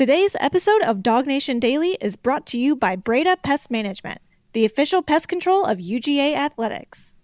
Today's episode of DawgNation Daily is brought to you by Breda Pest Management, the official pest control of UGA Athletics.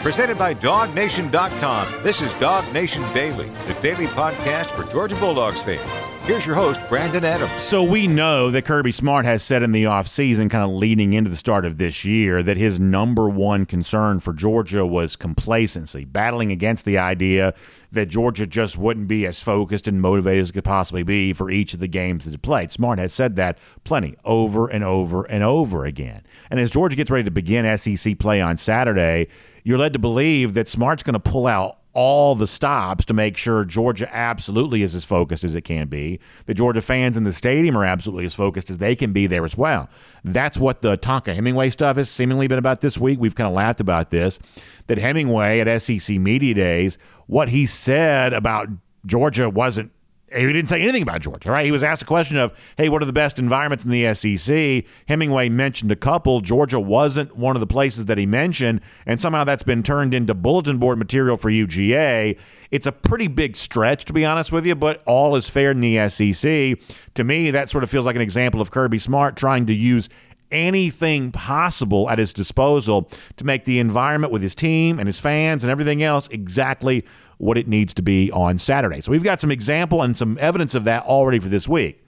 Presented by DawgNation.com. This is DawgNation Daily, the daily podcast for Georgia Bulldogs fans. Here's your host, Brandon Adams. So we know that Kirby Smart has said in the offseason, kind of leading into the start of this year, that his number one concern for Georgia was complacency, battling against the idea that Georgia just wouldn't be as focused and motivated as it could possibly be for each of the games that it played. Smart has said that plenty over and over and over again. And as Georgia gets ready to begin SEC play on Saturday, you're led to believe that Smart's going to pull out all the stops to make sure Georgia absolutely is as focused as it can be. The Georgia fans in the stadium are absolutely as focused as they can be there as well. That's what the Tonka Hemingway stuff has seemingly been about this week. We've kind of laughed about this. That Hemingway at SEC Media Days, what he said about Georgia wasn't he didn't say anything about Georgia, right? He was asked a question of, hey, what are the best environments in the SEC? Hemingway mentioned a couple. Georgia wasn't one of the places that he mentioned, and somehow that's been turned into bulletin board material for UGA. It's a pretty big stretch, to be honest with you, but all is fair in the SEC. To me, that sort of feels like an example of Kirby Smart trying to use anything possible at his disposal to make the environment with his team and his fans and everything else exactly what it needs to be on Saturday. So we've got some example and some evidence of that already for this week.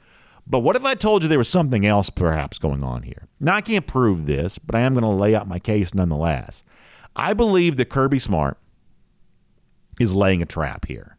But what if I told you there was something else perhaps going on here? Now, I can't prove this, but I am going to lay out my case nonetheless. I believe that Kirby Smart is laying a trap here.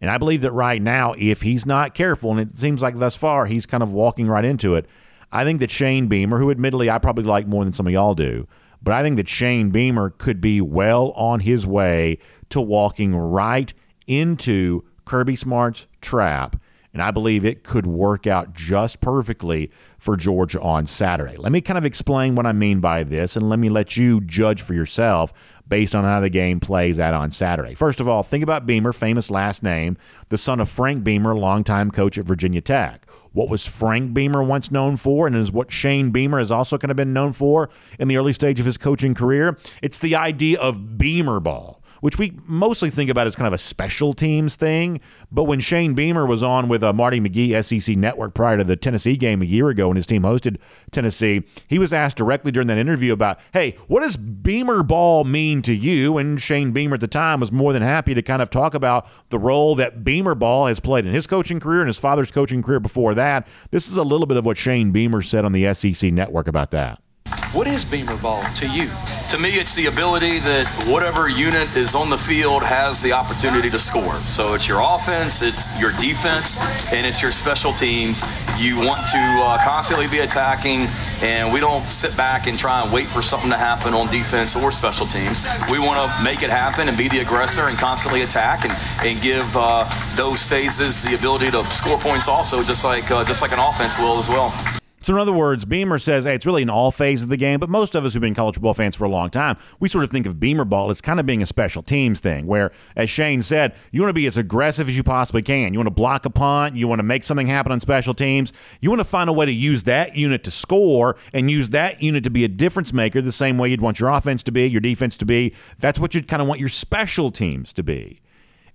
And I believe that right now, if he's not careful, and it seems like thus far he's kind of walking right into it, I think that Shane Beamer, who admittedly I probably like more than some of y'all do, but I think that Shane Beamer could be well on his way to walking right into Kirby Smart's trap. And I believe it could work out just perfectly for Georgia on Saturday. Let me kind of explain what I mean by this, and let me let you judge for yourself based on how the game plays out on Saturday. First of all, think about Beamer, famous last name, the son of Frank Beamer, longtime coach at Virginia Tech what was Frank Beamer once known for and is what Shane Beamer has also kind of been known for in the early stage of his coaching career. It's the idea of Beamer ball which we mostly think about as kind of a special teams thing. But when Shane Beamer was on with uh, Marty McGee, SEC Network, prior to the Tennessee game a year ago when his team hosted Tennessee, he was asked directly during that interview about, hey, what does Beamer ball mean to you? And Shane Beamer at the time was more than happy to kind of talk about the role that Beamer ball has played in his coaching career and his father's coaching career before that. This is a little bit of what Shane Beamer said on the SEC Network about that. What is Beamer ball to you? To me, it's the ability that whatever unit is on the field has the opportunity to score. So it's your offense, it's your defense, and it's your special teams. You want to uh, constantly be attacking, and we don't sit back and try and wait for something to happen on defense or special teams. We want to make it happen and be the aggressor and constantly attack and, and give uh, those phases the ability to score points also, just like uh, just like an offense will as well. So, in other words, Beamer says, hey, it's really in all phases of the game, but most of us who've been college football fans for a long time, we sort of think of Beamer ball as kind of being a special teams thing, where, as Shane said, you want to be as aggressive as you possibly can. You want to block a punt, you want to make something happen on special teams, you want to find a way to use that unit to score and use that unit to be a difference maker the same way you'd want your offense to be, your defense to be. That's what you'd kind of want your special teams to be.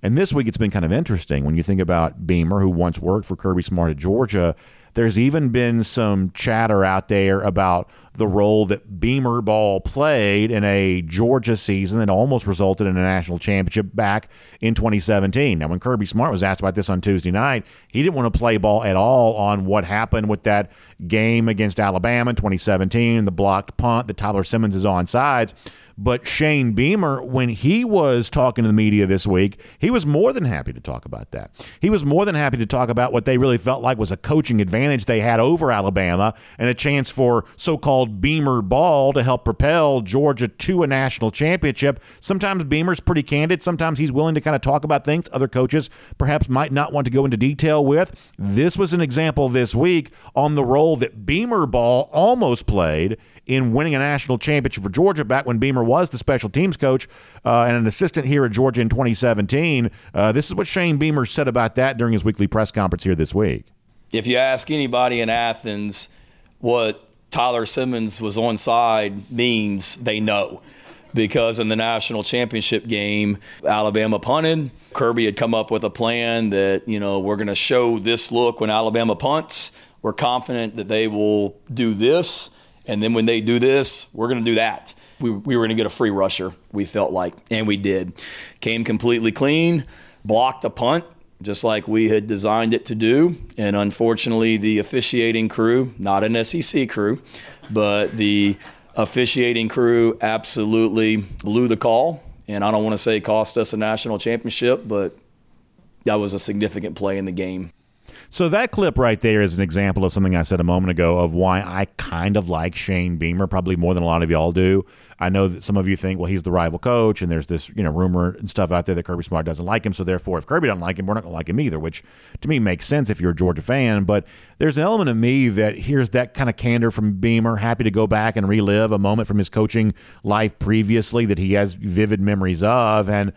And this week it's been kind of interesting when you think about Beamer, who once worked for Kirby Smart at Georgia there's even been some chatter out there about the role that Beamer Ball played in a Georgia season that almost resulted in a national championship back in 2017. Now, when Kirby Smart was asked about this on Tuesday night, he didn't want to play ball at all on what happened with that game against Alabama in 2017, the blocked punt that Tyler Simmons is on sides. But Shane Beamer, when he was talking to the media this week, he was more than happy to talk about that. He was more than happy to talk about what they really felt like was a coaching advantage they had over Alabama and a chance for so called Beamer ball to help propel Georgia to a national championship. Sometimes Beamer's pretty candid. Sometimes he's willing to kind of talk about things other coaches perhaps might not want to go into detail with. This was an example this week on the role that Beamer ball almost played in winning a national championship for Georgia back when Beamer was the special teams coach uh, and an assistant here at Georgia in 2017. Uh, this is what Shane Beamer said about that during his weekly press conference here this week. If you ask anybody in Athens what Tyler Simmons was on side means, they know because in the national championship game, Alabama punted. Kirby had come up with a plan that, you know, we're going to show this look when Alabama punts. We're confident that they will do this. And then when they do this, we're going to do that. We, we were going to get a free rusher, we felt like, and we did. Came completely clean, blocked a punt, just like we had designed it to do. And unfortunately, the officiating crew, not an SEC crew, but the officiating crew absolutely blew the call. And I don't want to say cost us a national championship, but that was a significant play in the game. So that clip right there is an example of something I said a moment ago of why I kind of like Shane Beamer, probably more than a lot of y'all do. I know that some of you think, well, he's the rival coach, and there's this you know rumor and stuff out there that Kirby Smart doesn't like him. So therefore, if Kirby doesn't like him, we're not to like him either. Which to me makes sense if you're a Georgia fan. But there's an element of me that hears that kind of candor from Beamer, happy to go back and relive a moment from his coaching life previously that he has vivid memories of, and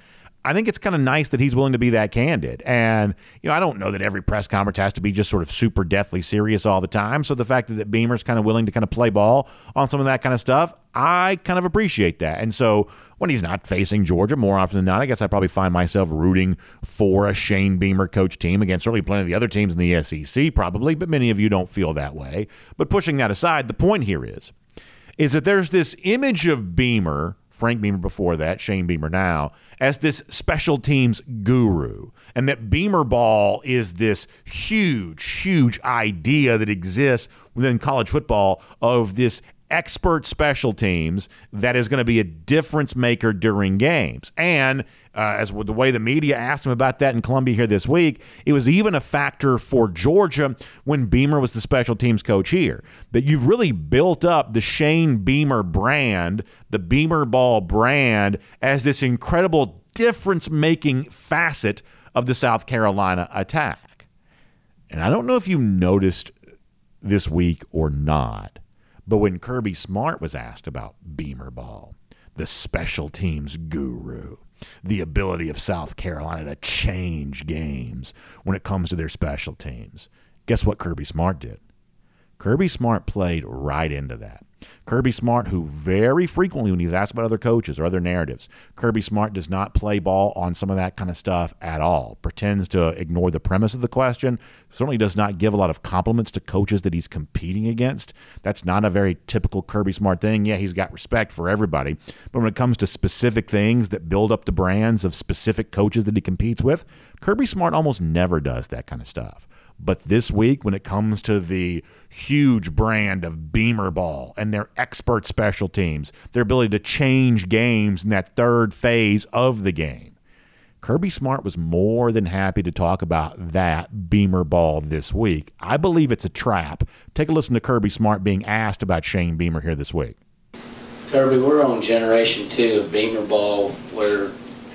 I think it's kind of nice that he's willing to be that candid. And, you know, I don't know that every press conference has to be just sort of super deathly serious all the time. So the fact that Beamer's kind of willing to kind of play ball on some of that kind of stuff, I kind of appreciate that. And so when he's not facing Georgia, more often than not, I guess I probably find myself rooting for a Shane Beamer coach team against certainly plenty of the other teams in the SEC, probably, but many of you don't feel that way. But pushing that aside, the point here is, is that there's this image of Beamer Frank Beamer before that, Shane Beamer now, as this special teams guru. And that Beamer ball is this huge, huge idea that exists within college football of this expert special teams that is going to be a difference maker during games. And uh, as the way the media asked him about that in Columbia here this week, it was even a factor for Georgia when Beamer was the special teams coach here. That you've really built up the Shane Beamer brand, the Beamer ball brand, as this incredible difference making facet of the South Carolina attack. And I don't know if you noticed this week or not, but when Kirby Smart was asked about Beamer ball, the special teams guru, the ability of South Carolina to change games when it comes to their special teams. Guess what Kirby Smart did? Kirby Smart played right into that. Kirby Smart, who very frequently, when he's asked about other coaches or other narratives, Kirby Smart does not play ball on some of that kind of stuff at all. Pretends to ignore the premise of the question. Certainly does not give a lot of compliments to coaches that he's competing against. That's not a very typical Kirby Smart thing. Yeah, he's got respect for everybody. But when it comes to specific things that build up the brands of specific coaches that he competes with, Kirby Smart almost never does that kind of stuff. But this week, when it comes to the huge brand of Beamer Ball and their expert special teams, their ability to change games in that third phase of the game, Kirby Smart was more than happy to talk about that Beamer Ball this week. I believe it's a trap. Take a listen to Kirby Smart being asked about Shane Beamer here this week. Kirby, we're on generation two of Beamer Ball, where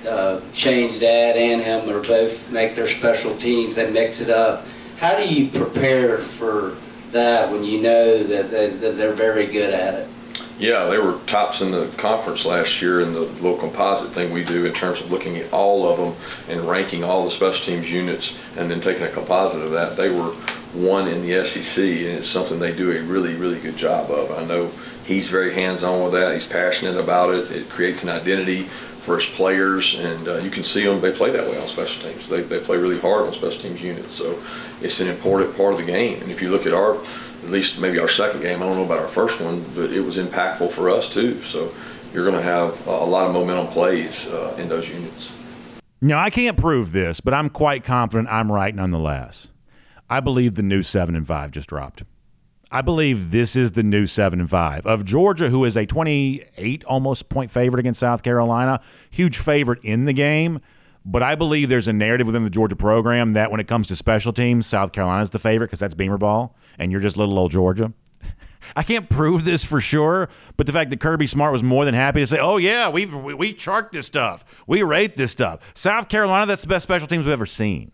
uh, Shane's dad and him are both make their special teams. They mix it up how do you prepare for that when you know that, they, that they're very good at it? Yeah, they were tops in the conference last year in the little composite thing we do in terms of looking at all of them and ranking all the special teams units and then taking a composite of that. They were one in the SEC, and it's something they do a really, really good job of. I know he's very hands on with that. He's passionate about it. It creates an identity his players, and uh, you can see them. They play that way on special teams. They, they play really hard on special teams units. So it's an important part of the game. And if you look at our, at least maybe our second game, I don't know about our first one, but it was impactful for us too. So you're going to have a lot of momentum plays uh, in those units. Now, I can't prove this, but I'm quite confident I'm right nonetheless. I believe the new 7 and 5 just dropped. I believe this is the new seven and five of Georgia, who is a 28 almost point favorite against South Carolina. Huge favorite in the game. But I believe there's a narrative within the Georgia program that when it comes to special teams, South Carolina is the favorite because that's Beamer ball, and you're just little old Georgia. I can't prove this for sure, but the fact that Kirby Smart was more than happy to say, "Oh yeah, we've we, we chart this stuff, we rate this stuff." South Carolina, that's the best special teams we've ever seen.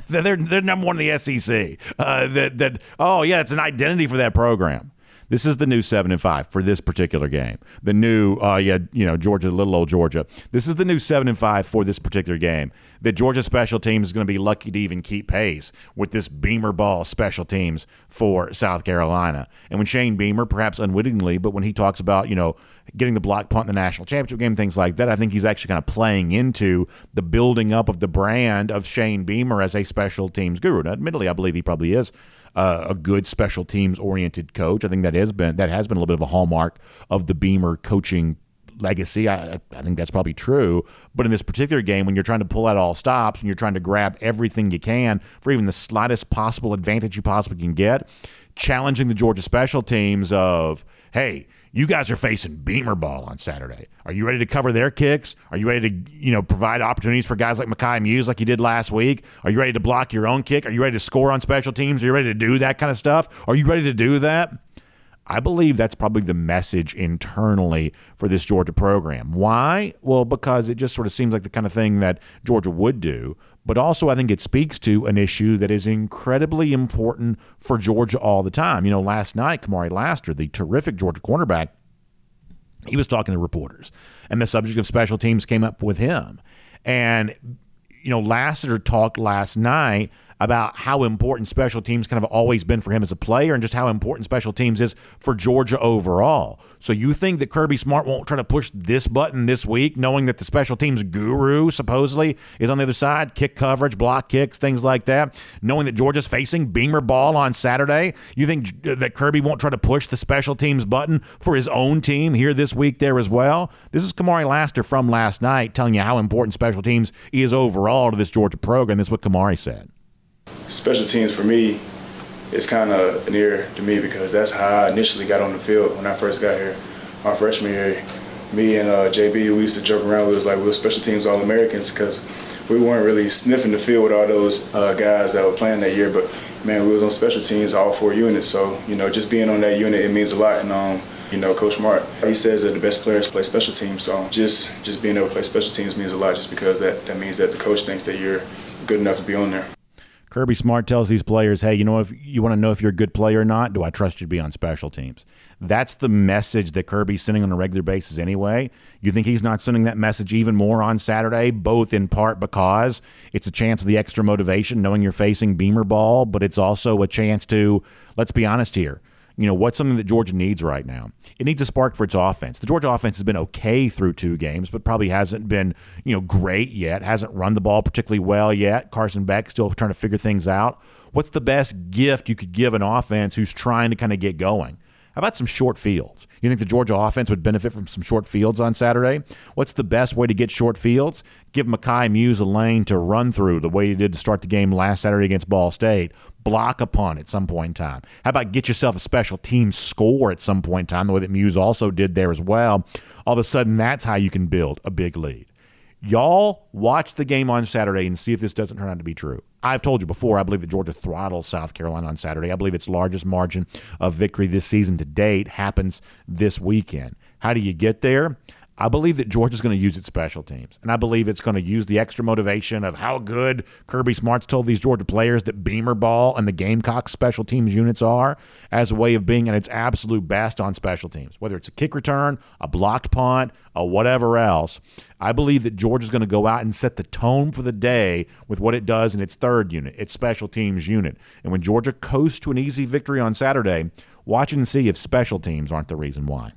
they're they're number one in the SEC. Uh, that that oh yeah, it's an identity for that program. This is the new seven and five for this particular game. The new, uh, yeah, you know, Georgia, little old Georgia. This is the new seven and five for this particular game. The Georgia special teams is going to be lucky to even keep pace with this Beamer ball special teams for South Carolina. And when Shane Beamer, perhaps unwittingly, but when he talks about, you know, getting the block punt in the national championship game, things like that. I think he's actually kind of playing into the building up of the brand of Shane Beamer as a special teams guru. Now, admittedly, I believe he probably is uh, a good special teams oriented coach. I think that has been that has been a little bit of a hallmark of the Beamer coaching legacy. I, I think that's probably true. But in this particular game, when you're trying to pull out all stops and you're trying to grab everything you can for even the slightest possible advantage you possibly can get, challenging the Georgia special teams of, hey, you guys are facing Beamer ball on Saturday. Are you ready to cover their kicks? Are you ready to, you know, provide opportunities for guys like Mekhi Mews like you did last week? Are you ready to block your own kick? Are you ready to score on special teams? Are you ready to do that kind of stuff? Are you ready to do that? I believe that's probably the message internally for this Georgia program. Why? Well, because it just sort of seems like the kind of thing that Georgia would do. But also, I think it speaks to an issue that is incredibly important for Georgia all the time. You know, last night, Kamari Lassiter, the terrific Georgia cornerback, he was talking to reporters, and the subject of special teams came up with him. And, you know, Lassiter talked last night about how important special teams kind of always been for him as a player and just how important special teams is for Georgia overall. So you think that Kirby Smart won't try to push this button this week, knowing that the special teams guru supposedly is on the other side, kick coverage, block kicks, things like that, knowing that Georgia's facing Beamer ball on Saturday? You think uh, that Kirby won't try to push the special teams button for his own team here this week there as well? This is Kamari Lassiter from last night telling you how important special teams is overall to this Georgia program. This is what Kamari said special teams for me is kind of near to me because that's how I initially got on the field when I first got here. My freshman year, me and uh, JB, we used to joke around. We was like we were special teams All Americans because we weren't really sniffing the field with all those uh, guys that were playing that year. But man, we was on special teams, all four units. So you know, just being on that unit, it means a lot. And um, you know, Coach Mark, he says that the best players play special teams. So just just being able to play special teams means a lot, just because that that means that the coach thinks that you're good enough to be on there. Kirby Smart tells these players, "Hey, you know if you want to know if you're a good player or not, do I trust you to be on special teams?" That's the message that Kirby's sending on a regular basis anyway. You think he's not sending that message even more on Saturday, both in part because it's a chance of the extra motivation knowing you're facing Beamer ball, but it's also a chance to let's be honest here you know, what's something that Georgia needs right now? It needs a spark for its offense. The Georgia offense has been okay through two games, but probably hasn't been, you know, great yet. Hasn't run the ball particularly well yet. Carson Beck still trying to figure things out. What's the best gift you could give an offense who's trying to kind of get going? How about some short fields? You think the Georgia offense would benefit from some short fields on Saturday? What's the best way to get short fields? Give Mekhi Mews a lane to run through the way he did to start the game last Saturday against Ball State. Block punt at some point in time. How about get yourself a special team score at some point in time, the way that Mews also did there as well? All of a sudden, that's how you can build a big lead. Y'all watch the game on Saturday and see if this doesn't turn out to be true. I've told you before, I believe that Georgia throttles South Carolina on Saturday. I believe its largest margin of victory this season to date happens this weekend. How do you get there? I believe that Georgia's going to use its special teams. And I believe it's going to use the extra motivation of how good Kirby Smart's told these Georgia players that Beamer Ball and the Gamecocks special teams units are as a way of being at its absolute best on special teams, whether it's a kick return, a blocked punt, or whatever else. I believe that Georgia's going to go out and set the tone for the day with what it does in its third unit, its special teams unit. And when Georgia coasts to an easy victory on Saturday, watch and see if special teams aren't the reason why.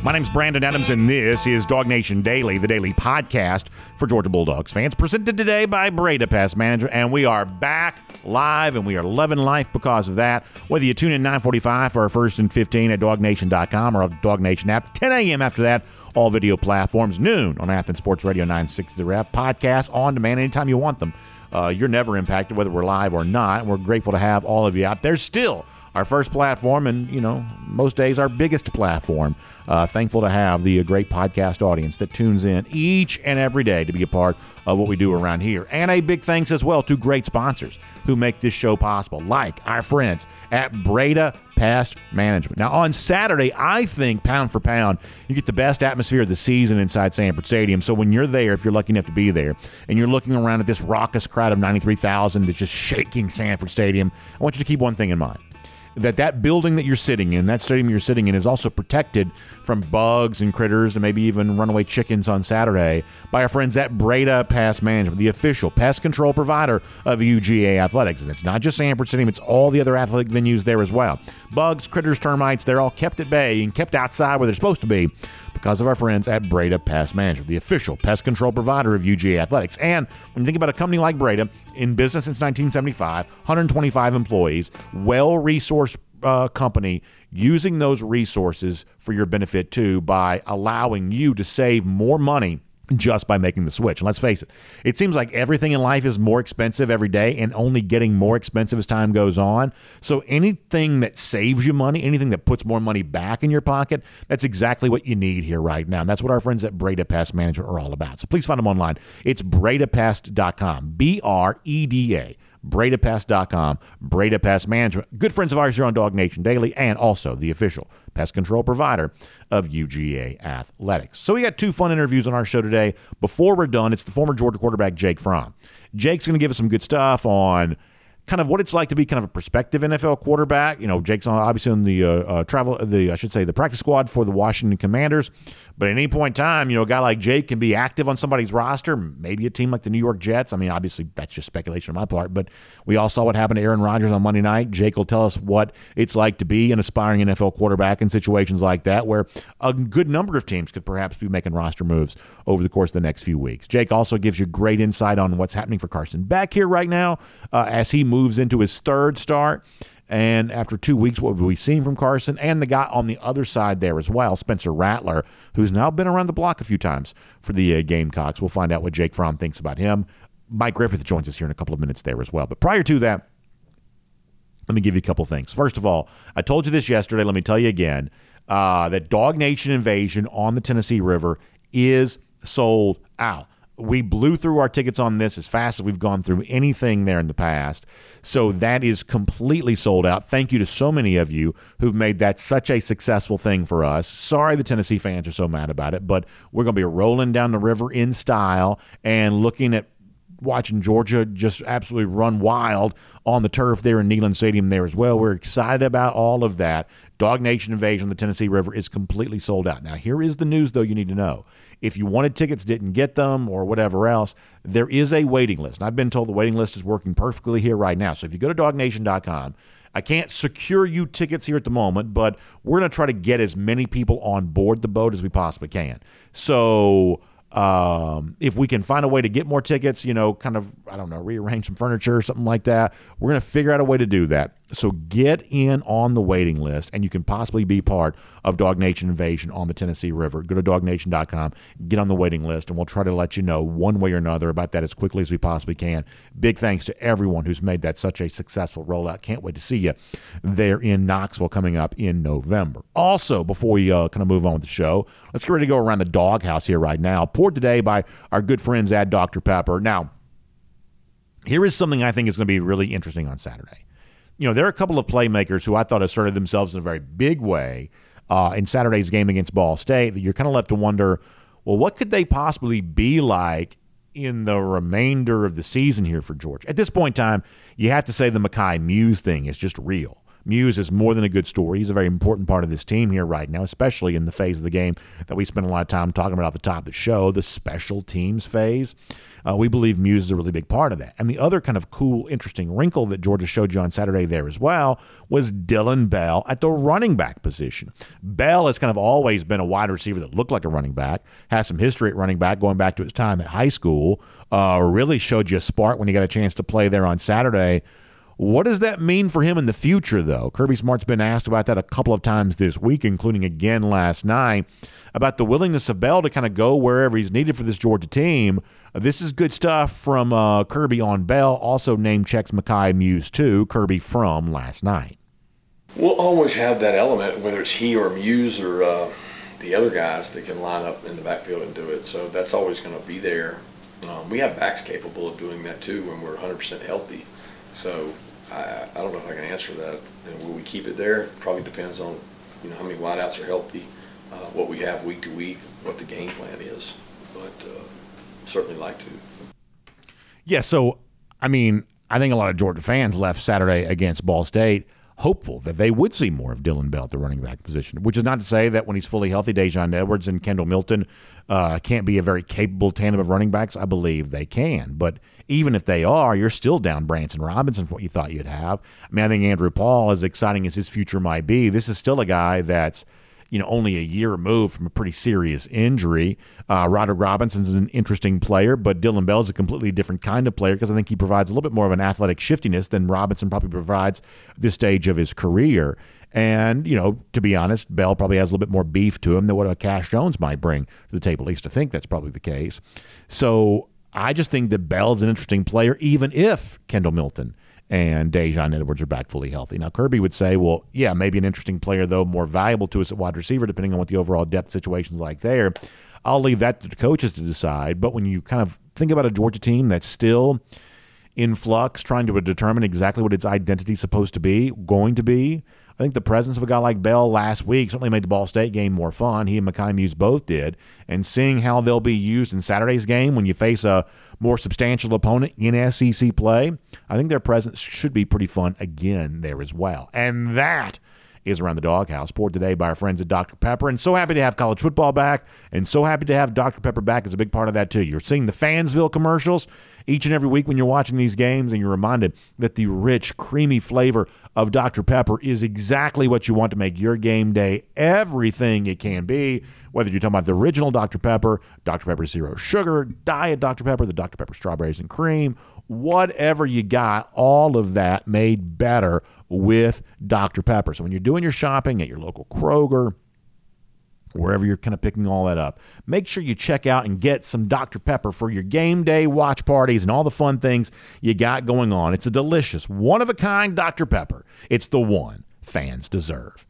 My name's Brandon Adams, and this is DawgNation Daily, the daily podcast for Georgia Bulldogs fans, presented today by Breda Pest Management. And we are back live, and we are loving life because of that. Whether you tune in 945 for our first and 15 at DawgNation.com or DawgNation app, 10 a.m. after that, all video platforms, noon on Athens Sports Radio 960 The Ref, podcast on demand anytime you want them. Uh, you're never impacted, whether we're live or not. And we're grateful to have all of you out there still our first platform and, you know, most days our biggest platform. Uh, thankful to have the uh, great podcast audience that tunes in each and every day to be a part of what we do around here. And a big thanks as well to great sponsors who make this show possible, like our friends at Breda Pest Management. Now, on Saturday, I think pound for pound, you get the best atmosphere of the season inside Sanford Stadium. So when you're there, if you're lucky enough to be there, and you're looking around at this raucous crowd of 93,000 that's just shaking Sanford Stadium, I want you to keep one thing in mind that that building that you're sitting in, that stadium you're sitting in, is also protected from bugs and critters and maybe even runaway chickens on Saturday by our friends at Breda Pest Management, the official pest control provider of UGA Athletics. And it's not just Sanford Stadium, it's all the other athletic venues there as well. Bugs, critters, termites, they're all kept at bay and kept outside where they're supposed to be because of our friends at Breda Pest Management, the official pest control provider of UGA Athletics. And when you think about a company like Breda, in business since 1975, 125 employees, well resourced uh, company using those resources for your benefit too by allowing you to save more money just by making the switch. And let's face it, it seems like everything in life is more expensive every day and only getting more expensive as time goes on. So anything that saves you money, anything that puts more money back in your pocket, that's exactly what you need here right now. And that's what our friends at Breda Pest Management are all about. So please find them online. It's bredapest.com. B R E D A BredaPest.com, Breda Pest Management. Good friends of ours here on DawgNation Daily, and also the official pest control provider of UGA Athletics. So we got two fun interviews on our show today. Before we're done, it's the former Georgia quarterback Jake Fromm. Jake's going to give us some good stuff on kind of what it's like to be kind of a prospective NFL quarterback. You know, Jake's obviously on the uh, uh, travel, the I should say the practice squad for the Washington Commanders. But at any point in time, you know, a guy like Jake can be active on somebody's roster, maybe a team like the New York Jets. I mean, obviously that's just speculation on my part, but we all saw what happened to Aaron Rodgers on Monday night. Jake will tell us what it's like to be an aspiring NFL quarterback in situations like that, where a good number of teams could perhaps be making roster moves over the course of the next few weeks. Jake also gives you great insight on what's happening for Carson Beck here right now uh, as he moves into his third start. And after two weeks, what have we seen from Carson and the guy on the other side there as well, Spencer Rattler, who's now been around the block a few times for the uh, Gamecocks. We'll find out what Jake Fromm thinks about him. Mike Griffith joins us here in a couple of minutes there as well. But prior to that, let me give you a couple things. First of all, I told you this yesterday. Let me tell you again uh, that DawgNation Invasion on the Tennessee River is sold out we blew through our tickets on this as fast as we've gone through anything there in the past. So that is completely sold out. Thank you to so many of you who've made that such a successful thing for us. Sorry the Tennessee fans are so mad about it, but we're going to be rolling down the river in style and looking at watching Georgia just absolutely run wild on the turf there in Neyland Stadium there as well. We're excited about all of that. DawgNation Invasion on the Tennessee River is completely sold out. Now, here is the news, though, you need to know. If you wanted tickets, didn't get them, or whatever else, there is a waiting list. And I've been told the waiting list is working perfectly here right now. So if you go to dawgnation.com, I can't secure you tickets here at the moment, but we're going to try to get as many people on board the boat as we possibly can. So um, if we can find a way to get more tickets, you know, kind of, I don't know, rearrange some furniture or something like that, we're going to figure out a way to do that. So get in on the waiting list and you can possibly be part of DawgNation Invasion on the Tennessee River. Go to dawgnation.com, get on the waiting list, and we'll try to let you know one way or another about that as quickly as we possibly can. Big thanks to everyone who's made that such a successful rollout. Can't wait to see you there in Knoxville coming up in November. Also, before we uh, kind of move on with the show, let's get ready to go around the doghouse here right now poured today by our good friends at Dr. Pepper. Now, here is something I think is going to be really interesting on Saturday. You know, there are a couple of playmakers who I thought asserted themselves in a very big way uh, in Saturday's game against Ball State that you're kind of left to wonder, well, what could they possibly be like in the remainder of the season here for Georgia? At this point in time, you have to say the Mekhi Mews thing is just real. Mews is more than a good story. He's a very important part of this team here right now, especially in the phase of the game that we spent a lot of time talking about at the top of the show, the special teams phase. Uh, we believe Mews is a really big part of that. And the other kind of cool, interesting wrinkle that Georgia showed you on Saturday there as well was Dillon Bell at the running back position. Bell has kind of always been a wide receiver that looked like a running back, has some history at running back going back to his time at high school. Uh, really showed you a spark when he got a chance to play there on Saturday. What does that mean for him in the future, though? Kirby Smart's been asked about that a couple of times this week, including again last night, about the willingness of Bell to kind of go wherever he's needed for this Georgia team. This is good stuff from uh, Kirby on Bell. Also, name checks Mekhi Mews, too. Kirby from last night. We'll always have that element, whether it's he or Mews or uh, the other guys that can line up in the backfield and do it. So that's always going to be there. Um, we have backs capable of doing that too when we're 100% healthy. So I, I don't know if I can answer that. Will we keep it there? Probably depends on, you know, how many wideouts are healthy, uh, what we have week to week, what the game plan is. But uh, certainly like to. Yeah. So, I mean, I think a lot of Georgia fans left Saturday against Ball State hopeful that they would see more of Dillon Bell at the running back position, which is not to say that when he's fully healthy, Daijun Edwards and Kendall Milton uh, can't be a very capable tandem of running backs. I believe they can. But even if they are, you're still down Branson Robinson from what you thought you'd have. I mean, I think Andrew Paul, as exciting as his future might be, this is still a guy that's – you know, only a year removed from a pretty serious injury. Uh, Roderick Robinson is an interesting player, but Dillon Bell is a completely different kind of player because I think he provides a little bit more of an athletic shiftiness than Robinson probably provides this stage of his career. And, you know, to be honest, Bell probably has a little bit more beef to him than what a Cash Jones might bring to the table. At least I think that's probably the case. So I just think that Bell's an interesting player, even if Kendall Milton and Daijun Edwards are back fully healthy. Now, Kirby would say, well, yeah, maybe an interesting player, though, more valuable to us at wide receiver, depending on what the overall depth situation is like there. I'll leave that to the coaches to decide. But when you kind of think about a Georgia team that's still in flux, trying to determine exactly what its identity is supposed to be, going to be, I think the presence of a guy like Bell last week certainly made the Ball State game more fun. He and Mekhi Mews both did. And seeing how they'll be used in Saturday's game when you face a more substantial opponent in SEC play, I think their presence should be pretty fun again there as well. And that is around the doghouse, poured today by our friends at Dr. Pepper. And so happy to have college football back, and so happy to have Dr. Pepper back is a big part of that too. You're seeing the Fansville commercials each and every week when you're watching these games, and you're reminded that the rich, creamy flavor of Dr. Pepper is exactly what you want to make your game day everything it can be. Whether you're talking about the original Dr. Pepper, Dr. Pepper Zero Sugar, Diet Dr. Pepper, the Dr. Pepper Strawberries and Cream, whatever you got, all of that made better with Dr. Pepper. So when you're doing your shopping at your local Kroger, wherever you're kind of picking all that up. Make sure you check out and get some Dr. Pepper for your game day watch parties and all the fun things you got going on. It's a delicious, one of a kind Dr. Pepper. It's the one fans deserve.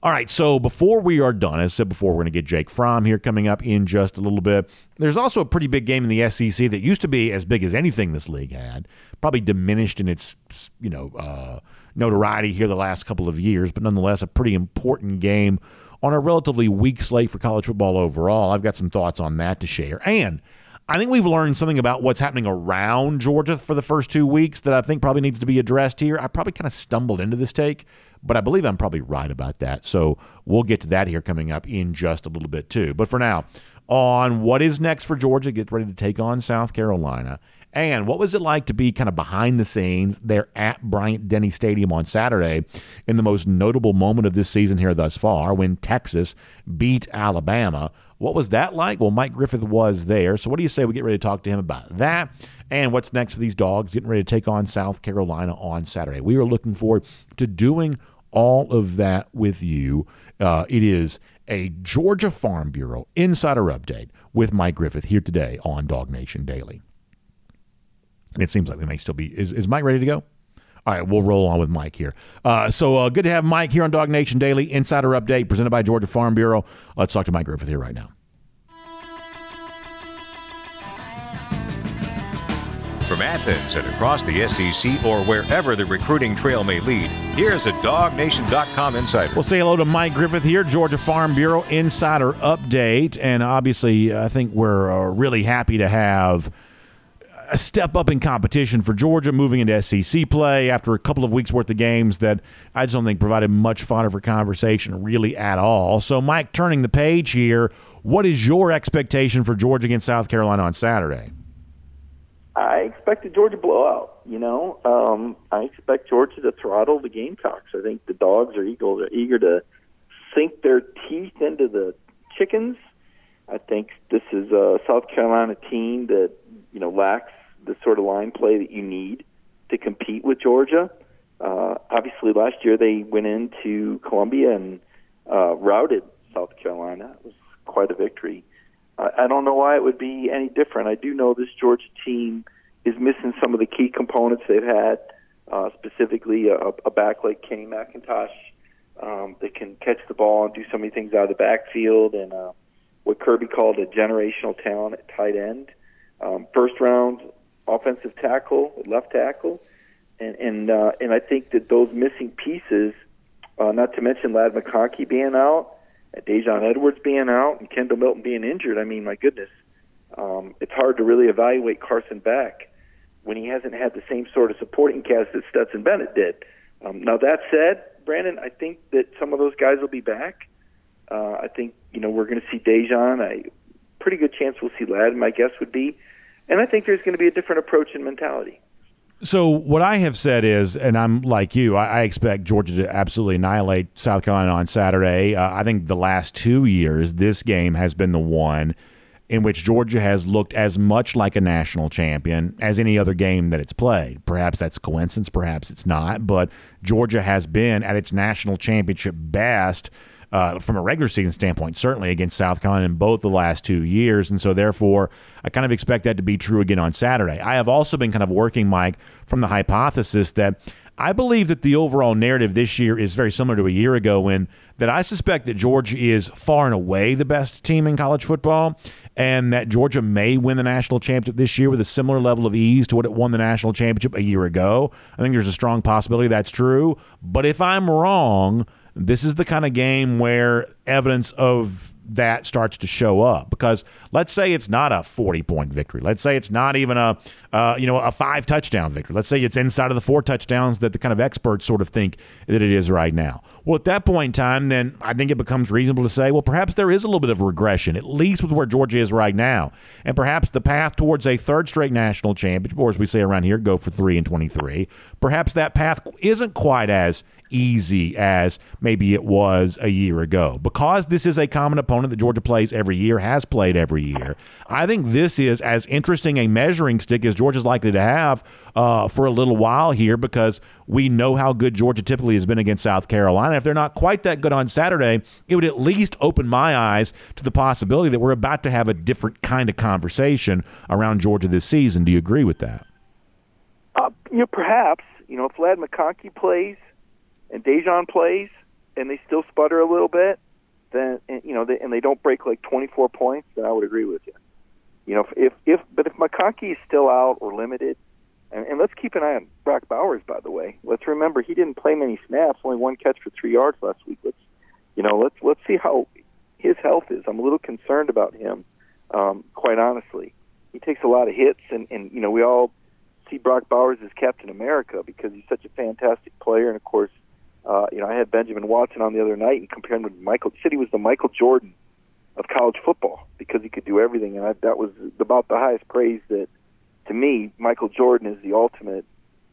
All right, so before we are done, as I said before, we're going to get Jake Fromm here coming up in just a little bit. There's also a pretty big game in the SEC that used to be as big as anything this league had, probably diminished in its, you know, uh, notoriety here the last couple of years, but nonetheless a pretty important game on a relatively weak slate for college football overall. I've got some thoughts on that to share. And I think we've learned something about what's happening around Georgia for the first two weeks that I think probably needs to be addressed here. I probably kind of stumbled into this take, but I believe I'm probably right about that. So we'll get to that here coming up in just a little bit too. But for now, on what is next for Georgia, get ready to take on South Carolina. And what was it like to be kind of behind the scenes there at Bryant Denny Stadium on Saturday in the most notable moment of this season here thus far when Texas beat Alabama? What was that like? Well, Mike Griffith was there. So, what do you say we get ready to talk to him about that? And what's next for these dogs getting ready to take on South Carolina on Saturday? We are looking forward to doing all of that with you. Uh, it is a Georgia Farm Bureau insider update with Mike Griffith here today on DawgNation Daily. And it seems like we may still be. Is, is Mike ready to go? All right, we'll roll on with Mike here. Uh, so uh, good to have Mike here on DawgNation Daily Insider Update presented by Georgia Farm Bureau. Let's talk to Mike Griffith here right now. From Athens and across the SEC or wherever the recruiting trail may lead, here's a DawgNation.com insider. We'll say hello to Mike Griffith here, Georgia Farm Bureau Insider Update. And obviously, I think we're uh, really happy to have a step up in competition for Georgia moving into SEC play after a couple of weeks worth of games that I just don't think provided much fodder for conversation really at all. So, Mike, turning the page here, what is your expectation for Georgia against South Carolina on Saturday? I expect a Georgia blowout. You know, um, I expect Georgia to throttle the Gamecocks. I think the dogs or Eagles are eager, eager to sink their teeth into the chickens. I think this is a South Carolina team that you know lacks the sort of line play that you need to compete with Georgia. Uh, obviously, last year they went into Columbia and uh, routed South Carolina. It was quite a victory. Uh, I don't know why it would be any different. I do know this Georgia team is missing some of the key components they've had, uh, specifically a, a back like Kenny McIntosh um, that can catch the ball and do so many things out of the backfield, and uh, what Kirby called a generational talent at tight end. Um, first round offensive tackle, left tackle, and and uh, and I think that those missing pieces, uh, not to mention Ladd McConkey being out, and Daijun Edwards being out, and Kendall Milton being injured. I mean, my goodness, um, it's hard to really evaluate Carson Beck when he hasn't had the same sort of supporting cast that Stetson Bennett did. Um, now that said, Brandon, I think that some of those guys will be back. Uh, I think you know we're going to see Daijun. I pretty good chance we'll see Ladd. My guess would be, and I think there's going to be a different approach and mentality. So what I have said is, and I'm like you, I, I expect Georgia to absolutely annihilate South Carolina on Saturday. Uh, I think the last two years, this game has been the one in which Georgia has looked as much like a national champion as any other game that it's played. Perhaps that's coincidence, perhaps it's not, but Georgia has been at its national championship best. Uh, from a regular season standpoint, certainly against South Carolina in both the last two years. And so, therefore, I kind of expect that to be true again on Saturday. I have also been kind of working, Mike, from the hypothesis that I believe that the overall narrative this year is very similar to a year ago when that I suspect that Georgia is far and away the best team in college football and that Georgia may win the national championship this year with a similar level of ease to what it won the national championship a year ago. I think there's a strong possibility that's true, but if I'm wrong, this is the kind of game where evidence of that starts to show up. Because let's say it's not a 40 point victory. Let's say it's not even a uh, you know a five touchdown victory. Let's say it's inside of the four touchdowns that the kind of experts sort of think that it is right now. Well at that point in time then i think it becomes reasonable to say well perhaps there is a little bit of regression at least with where georgia is right now. And perhaps the path towards a third straight national championship or as we say around here go for 3 and 23 perhaps that path isn't quite as easy as maybe it was a year ago. Because this is a common opponent that Georgia plays every year, has played every year, I think this is as interesting a measuring stick as Georgia's likely to have uh, for a little while here because we know how good Georgia typically has been against South Carolina. If they're not quite that good on Saturday, it would at least open my eyes to the possibility that we're about to have a different kind of conversation around Georgia this season. Do you agree with that? Uh, you know, perhaps. You know, if Ladd McConkey plays, and Daijun plays and they still sputter a little bit, then you know, they, and they don't break like 24 points, then I would agree with you. You know, if if but if McConkey is still out or limited, and, and let's keep an eye on Brock Bowers. By the way, let's remember he didn't play many snaps, only one catch for three yards last week. Let's you know, let's let's see how his health is. I'm a little concerned about him, um, quite honestly. He takes a lot of hits, and and you know, we all see Brock Bowers as Captain America because he's such a fantastic player, and of course uh, you know, I had Benjamin Watson on the other night and compared him with Michael. Said he was the Michael Jordan of college football because he could do everything, and I, that was about the highest praise that, to me, Michael Jordan is the ultimate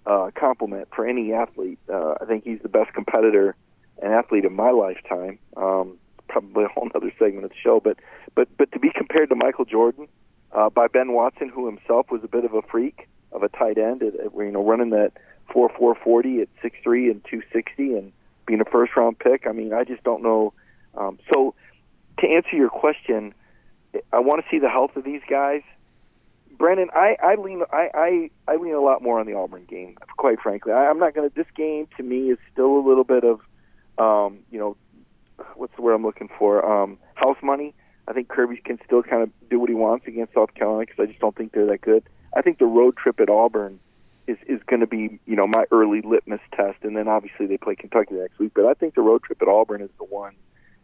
uh, compliment for any athlete. Uh, I think he's the best competitor and athlete of my lifetime. Um, probably a whole other segment of the show, but but but to be compared to Michael Jordan uh, by Ben Watson, who himself was a bit of a freak of a tight end, at, at, you know, running that four four forty at six three and two sixty and being a first round pick. I mean, I just don't know. Um, so to answer your question, I want to see the health of these guys. Brendan, I, I lean I, I, I lean a lot more on the Auburn game. Quite frankly, I, I'm not going to. This game to me is still a little bit of, um, you know, what's the word I'm looking for? Um, house money. I think Kirby can still kind of do what he wants against South Carolina because I just don't think they're that good. I think the road trip at Auburn is is going to be you know my early litmus test, and then obviously they play Kentucky next week. But I think the road trip at Auburn is the one.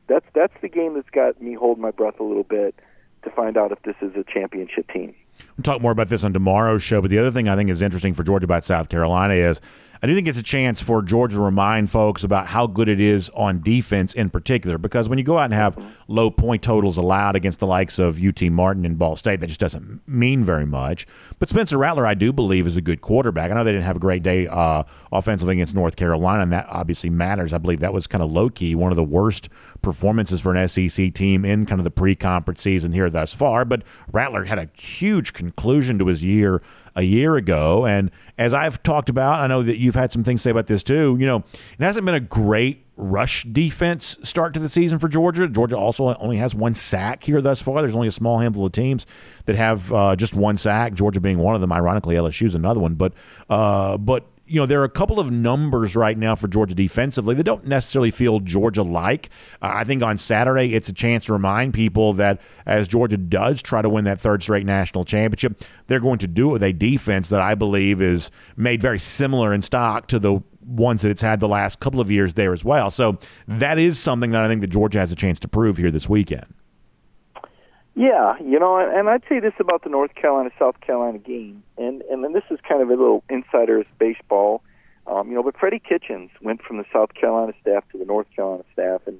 That's that's the game that's got me holding my breath a little bit to find out if this is a championship team. We'll talk more about this on tomorrow's show. But the other thing I think is interesting for Georgia about South Carolina is I do think it's a chance for Georgia to remind folks about how good it is on defense in particular. Because when you go out and have low point totals allowed against the likes of UT Martin and Ball State, that just doesn't mean very much. But Spencer Rattler, I do believe, is a good quarterback. I know they didn't have a great day uh, offensively against North Carolina, and that obviously matters. I believe that was kind of low key, one of the worst performances for an SEC team in kind of the pre conference season here thus far. But Rattler had a huge conclusion to his year a year ago. And as I've talked about, I know that you've had some things to say about this too. You know, it hasn't been a great rush defense start to the season for Georgia. Georgia also only has one sack here thus far. There's only a small handful of teams that have uh, just one sack. Georgia being one of them. Ironically, LSU's another one. But uh, but you know, there are a couple of numbers right now for Georgia defensively that don't necessarily feel Georgia like. Uh, I think on Saturday, it's a chance to remind people that as Georgia does try to win that third straight national championship, they're going to do it with a defense that I believe is made very similar in stock to the ones that it's had the last couple of years there as well. So that is something that I think that Georgia has a chance to prove here this weekend. Yeah, you know, and I'd say this about the North Carolina South Carolina game, and and then this is kind of a little insider's baseball. Um, you know, but Freddie Kitchens went from the South Carolina staff to the North Carolina staff, and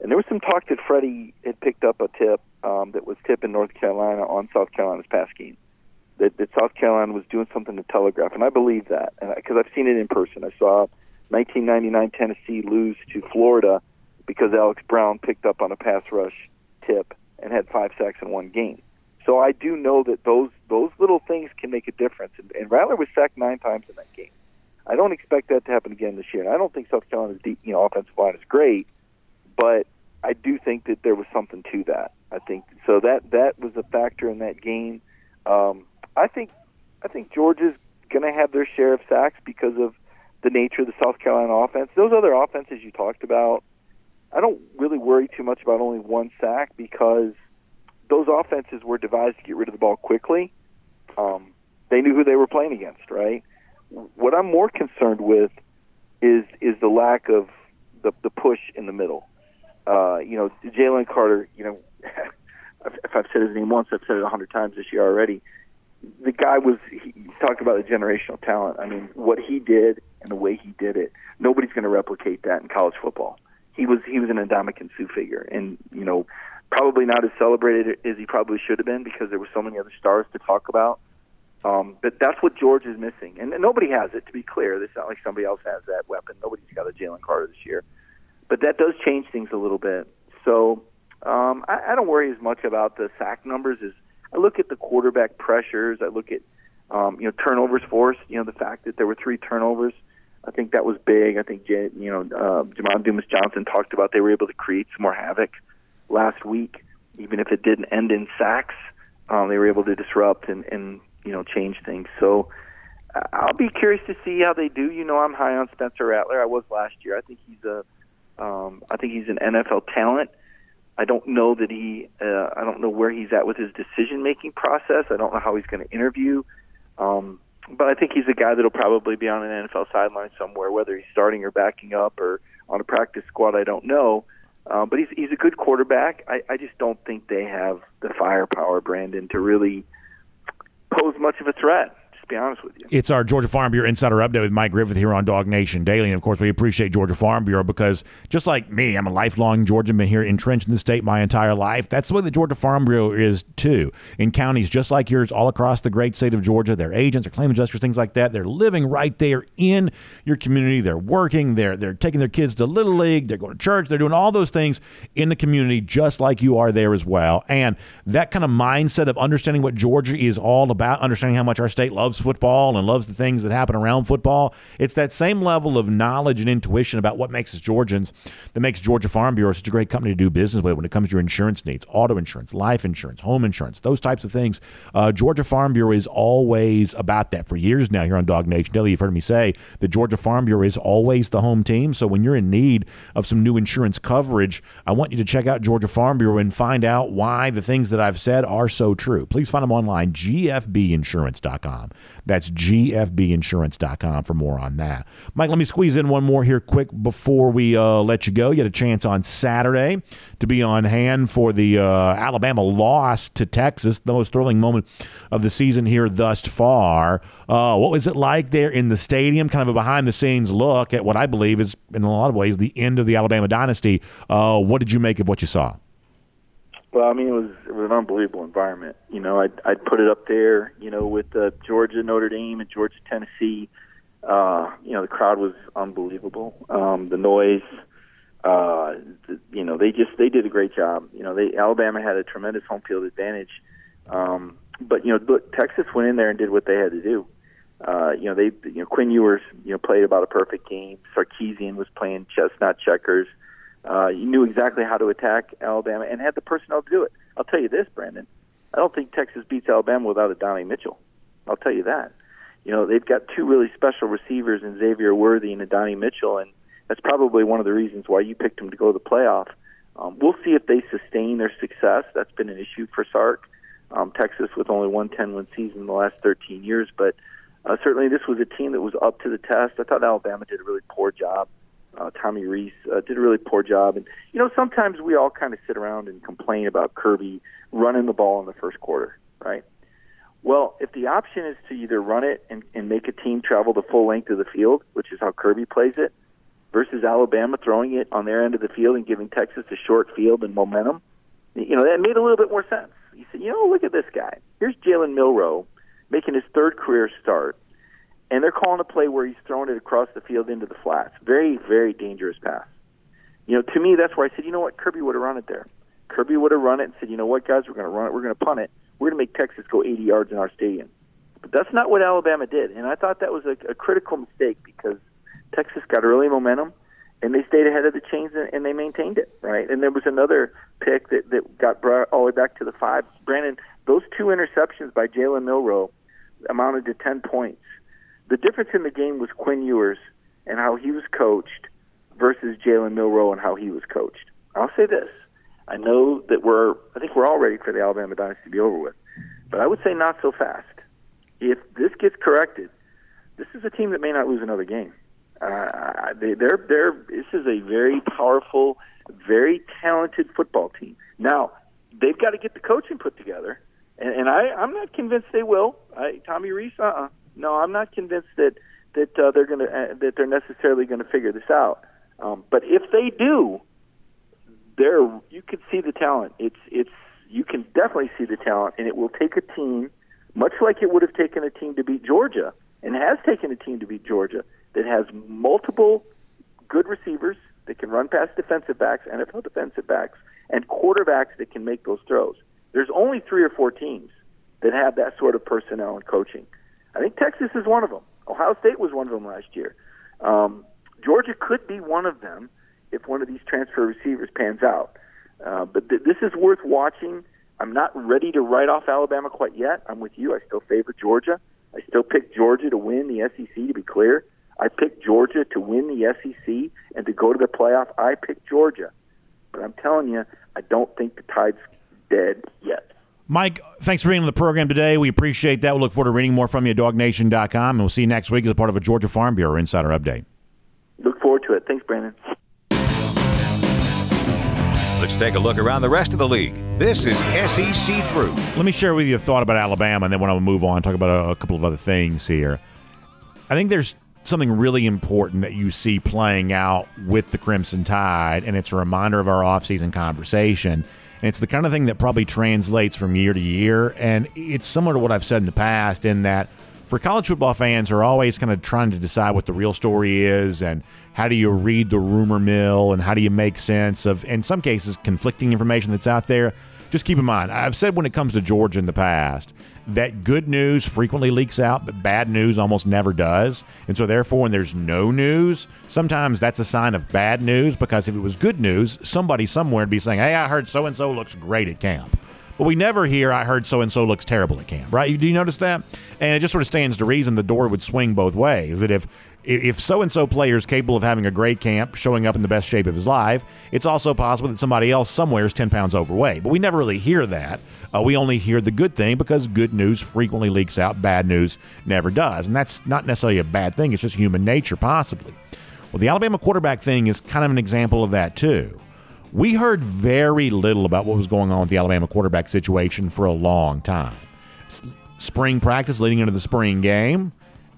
and there was some talk that Freddie had picked up a tip um, that was tipping North Carolina on South Carolina's pass game. That, that South Carolina was doing something to telegraph, and I believe that and because I've seen it in person. I saw 1999 Tennessee lose to Florida because Alex Brown picked up on a pass rush tip and had five sacks in one game. So I do know that those those little things can make a difference. And, and Rattler was sacked nine times in that game. I don't expect that to happen again this year. And I don't think South Carolina's deep, you know offensive line is great, but I do think that there was something to that. I think so that that was a factor in that game. Um, I think I think Georgia's going to have their share of sacks because of the nature of the South Carolina offense. Those other offenses you talked about, I don't really worry too much about only one sack because those offenses were devised to get rid of the ball quickly. Um, they knew who they were playing against, right? What I'm more concerned with is is the lack of the the push in the middle. Uh, you know, Jalen Carter. You know, if I've said his name once, I've said it a hundred times this year already. The guy was he talked about the generational talent. I mean, what he did and the way he did it, nobody's going to replicate that in college football. He was he was an Ndamukong Suh figure, and you know, probably not as celebrated as he probably should have been because there were so many other stars to talk about. Um, but that's what George is missing, and, and nobody has it. To be clear, it's not like somebody else has that weapon. Nobody's got a Jalen Carter this year, but that does change things a little bit. So um, I, I don't worry as much about the sack numbers as I look at the quarterback pressures. I look at um, you know turnovers forced. You know the fact that there were three turnovers. I think that was big. I think you know uh, Jamon Dumas Johnson talked about they were able to create some more havoc last week, even if it didn't end in sacks. Um, they were able to disrupt and, and you know change things. So uh, I'll be curious to see how they do. You know, I'm high on Spencer Rattler. I was last year. I think he's a um, I think he's an NFL talent. I don't know that he. Uh, I don't know where he's at with his decision making process. I don't know how he's going to interview. Um, but I think he's a guy that'll probably be on an NFL sideline somewhere, whether he's starting or backing up or on a practice squad. I don't know. Uh, but he's he's a good quarterback. I, I just don't think they have the firepower, Brandon, to really pose much of a threat to be honest with you. It's our Georgia Farm Bureau Insider Update with Mike Griffith here on DawgNation Daily. And of course, we appreciate Georgia Farm Bureau because just like me, I'm a lifelong Georgian, been here entrenched in the state my entire life. That's the way the Georgia Farm Bureau is too. In counties just like yours, all across the great state of Georgia, their agents, their claim adjusters, things like that, they're living right there in your community. They're working, they're, they're taking their kids to Little League, they're going to church, they're doing all those things in the community just like you are there as well. And that kind of mindset of understanding what Georgia is all about, understanding how much our state loves football and loves the things that happen around football. It's that same level of knowledge and intuition about what makes us Georgians that makes Georgia Farm Bureau such a great company to do business with when it comes to your insurance needs, auto insurance, life insurance, home insurance, those types of things. Uh, Georgia Farm Bureau is always about that. For years now here on DawgNation Daily, you've heard me say the Georgia Farm Bureau is always the home team. So when you're in need of some new insurance coverage, I want you to check out Georgia Farm Bureau and find out why the things that I've said are so true. Please find them online, gfbinsurance.com. That's gfbinsurance.com for more on that. Mike, let me squeeze in one more here quick before we uh, let you go. You had a chance on Saturday to be on hand for the uh, Alabama loss to Texas, the most thrilling moment of the season here thus far. Uh, what was it like there in the stadium? Kind of a behind the scenes look at what I believe is, in a lot of ways, the end of the Alabama dynasty. Uh, what did you make of what you saw? Well, I mean, it was it was an unbelievable environment. You know, I'd I'd put it up there. You know, with uh, Georgia, Notre Dame, and Georgia, Tennessee. Uh, you know, the crowd was unbelievable. Um, the noise. Uh, the, you know, they just they did a great job. You know, they Alabama had a tremendous home field advantage. Um, but you know, look, Texas went in there and did what they had to do. Uh, you know, they you know Quinn Ewers you know played about a perfect game. Sarkisian was playing chestnut checkers. You knew exactly how to attack Alabama and had the personnel to do it. I'll tell you this, Brandon. I don't think Texas beats Alabama without Adonai Mitchell. I'll tell you that. You know, they've got two really special receivers in Xavier Worthy and Adonai Mitchell, and that's probably one of the reasons why you picked them to go to the playoff. Um, we'll see if they sustain their success. That's been an issue for Sark. Um, Texas with only one 10 win season in the last 13 years, but uh, certainly this was a team that was up to the test. I thought Alabama did a really poor job uh, Tommy Rees uh, did a really poor job. And you know, sometimes we all kind of sit around and complain about Kirby running the ball in the first quarter, right? Well, if the option is to either run it and, and make a team travel the full length of the field, which is how Kirby plays it, versus Alabama throwing it on their end of the field and giving Texas a short field and momentum, you know, that made a little bit more sense. You said, you know, look at this guy. Here's Jalen Milroe making his third career start, and they're calling a play where he's throwing it across the field into the flats. Very, very dangerous pass. You know, to me, that's where I said, you know what, Kirby would have run it there. Kirby would have run it and said, you know what, guys, we're going to run it. We're going to punt it. We're going to make Texas go 80 yards in our stadium. But that's not what Alabama did, and I thought that was a, a critical mistake because Texas got early momentum and they stayed ahead of the chains and, and they maintained it right. And there was another pick that that got brought all the way back to the five. Brandon, those two interceptions by Jalen Milroe amounted to ten points. The difference in the game was Quinn Ewers and how he was coached versus Jalen Milroe and how he was coached. I'll say this: I know that we're, I think we're all ready for the Alabama dynasty to be over with, but I would say not so fast. If this gets corrected, this is a team that may not lose another game. Uh, they, they're they're this is a very powerful, very talented football team. Now they've got to get the coaching put together, and, and I I'm not convinced they will. I, Tommy Rees, uh, uh no, I'm not convinced that that uh, they're going to uh, that they're necessarily going to figure this out. Um, but if they do, there you can see the talent. It's it's you can definitely see the talent, and it will take a team, much like it would have taken a team to beat Georgia, and has taken a team to beat Georgia that has multiple good receivers that can run past defensive backs, NFL defensive backs, and quarterbacks that can make those throws. There's only three or four teams that have that sort of personnel and coaching. I think Texas is one of them. Ohio State was one of them last year. Um, Georgia could be one of them if one of these transfer receivers pans out. Uh, but th- this is worth watching. I'm not ready to write off Alabama quite yet. I'm with you. I still favor Georgia. I still pick Georgia to win the SEC, to be clear. I picked Georgia to win the SEC and to go to the playoff. I picked Georgia. But I'm telling you, I don't think the tide's dead yet. Mike, thanks for being on the program today. We appreciate that. We look forward to reading more from you at dawgnation.com. And we'll see you next week as a part of a Georgia Farm Bureau Insider Update. Look forward to it. Thanks, Brandon. Let's take a look around the rest of the league. This is SEC Through. Let me share with you a thought about Alabama, and then when I move on, talk about a, a couple of other things here. I think there's something really important that you see playing out with the Crimson Tide, and it's a reminder of our offseason conversation. It's the kind of thing that probably translates from year to year. And it's similar to what I've said in the past, in that for college football fans are always kind of trying to decide what the real story is and how do you read the rumor mill and how do you make sense of, in some cases, conflicting information that's out there. Just keep in mind, I've said when it comes to Georgia in the past, that good news frequently leaks out, but bad news almost never does. And so, therefore, when there's no news, sometimes that's a sign of bad news because if it was good news, somebody somewhere would be saying, Hey, I heard so and so looks great at camp. But we never hear, I heard so and so looks terrible at camp, right? Do you notice that? And it just sort of stands to reason the door would swing both ways. That if if so and so player is capable of having a great camp, showing up in the best shape of his life, it's also possible that somebody else somewhere is 10 pounds overweight. But we never really hear that. Uh, we only hear the good thing because good news frequently leaks out, bad news never does. And that's not necessarily a bad thing, it's just human nature, possibly. Well, the Alabama quarterback thing is kind of an example of that, too. We heard very little about what was going on with the Alabama quarterback situation for a long time. Spring practice leading into the spring game.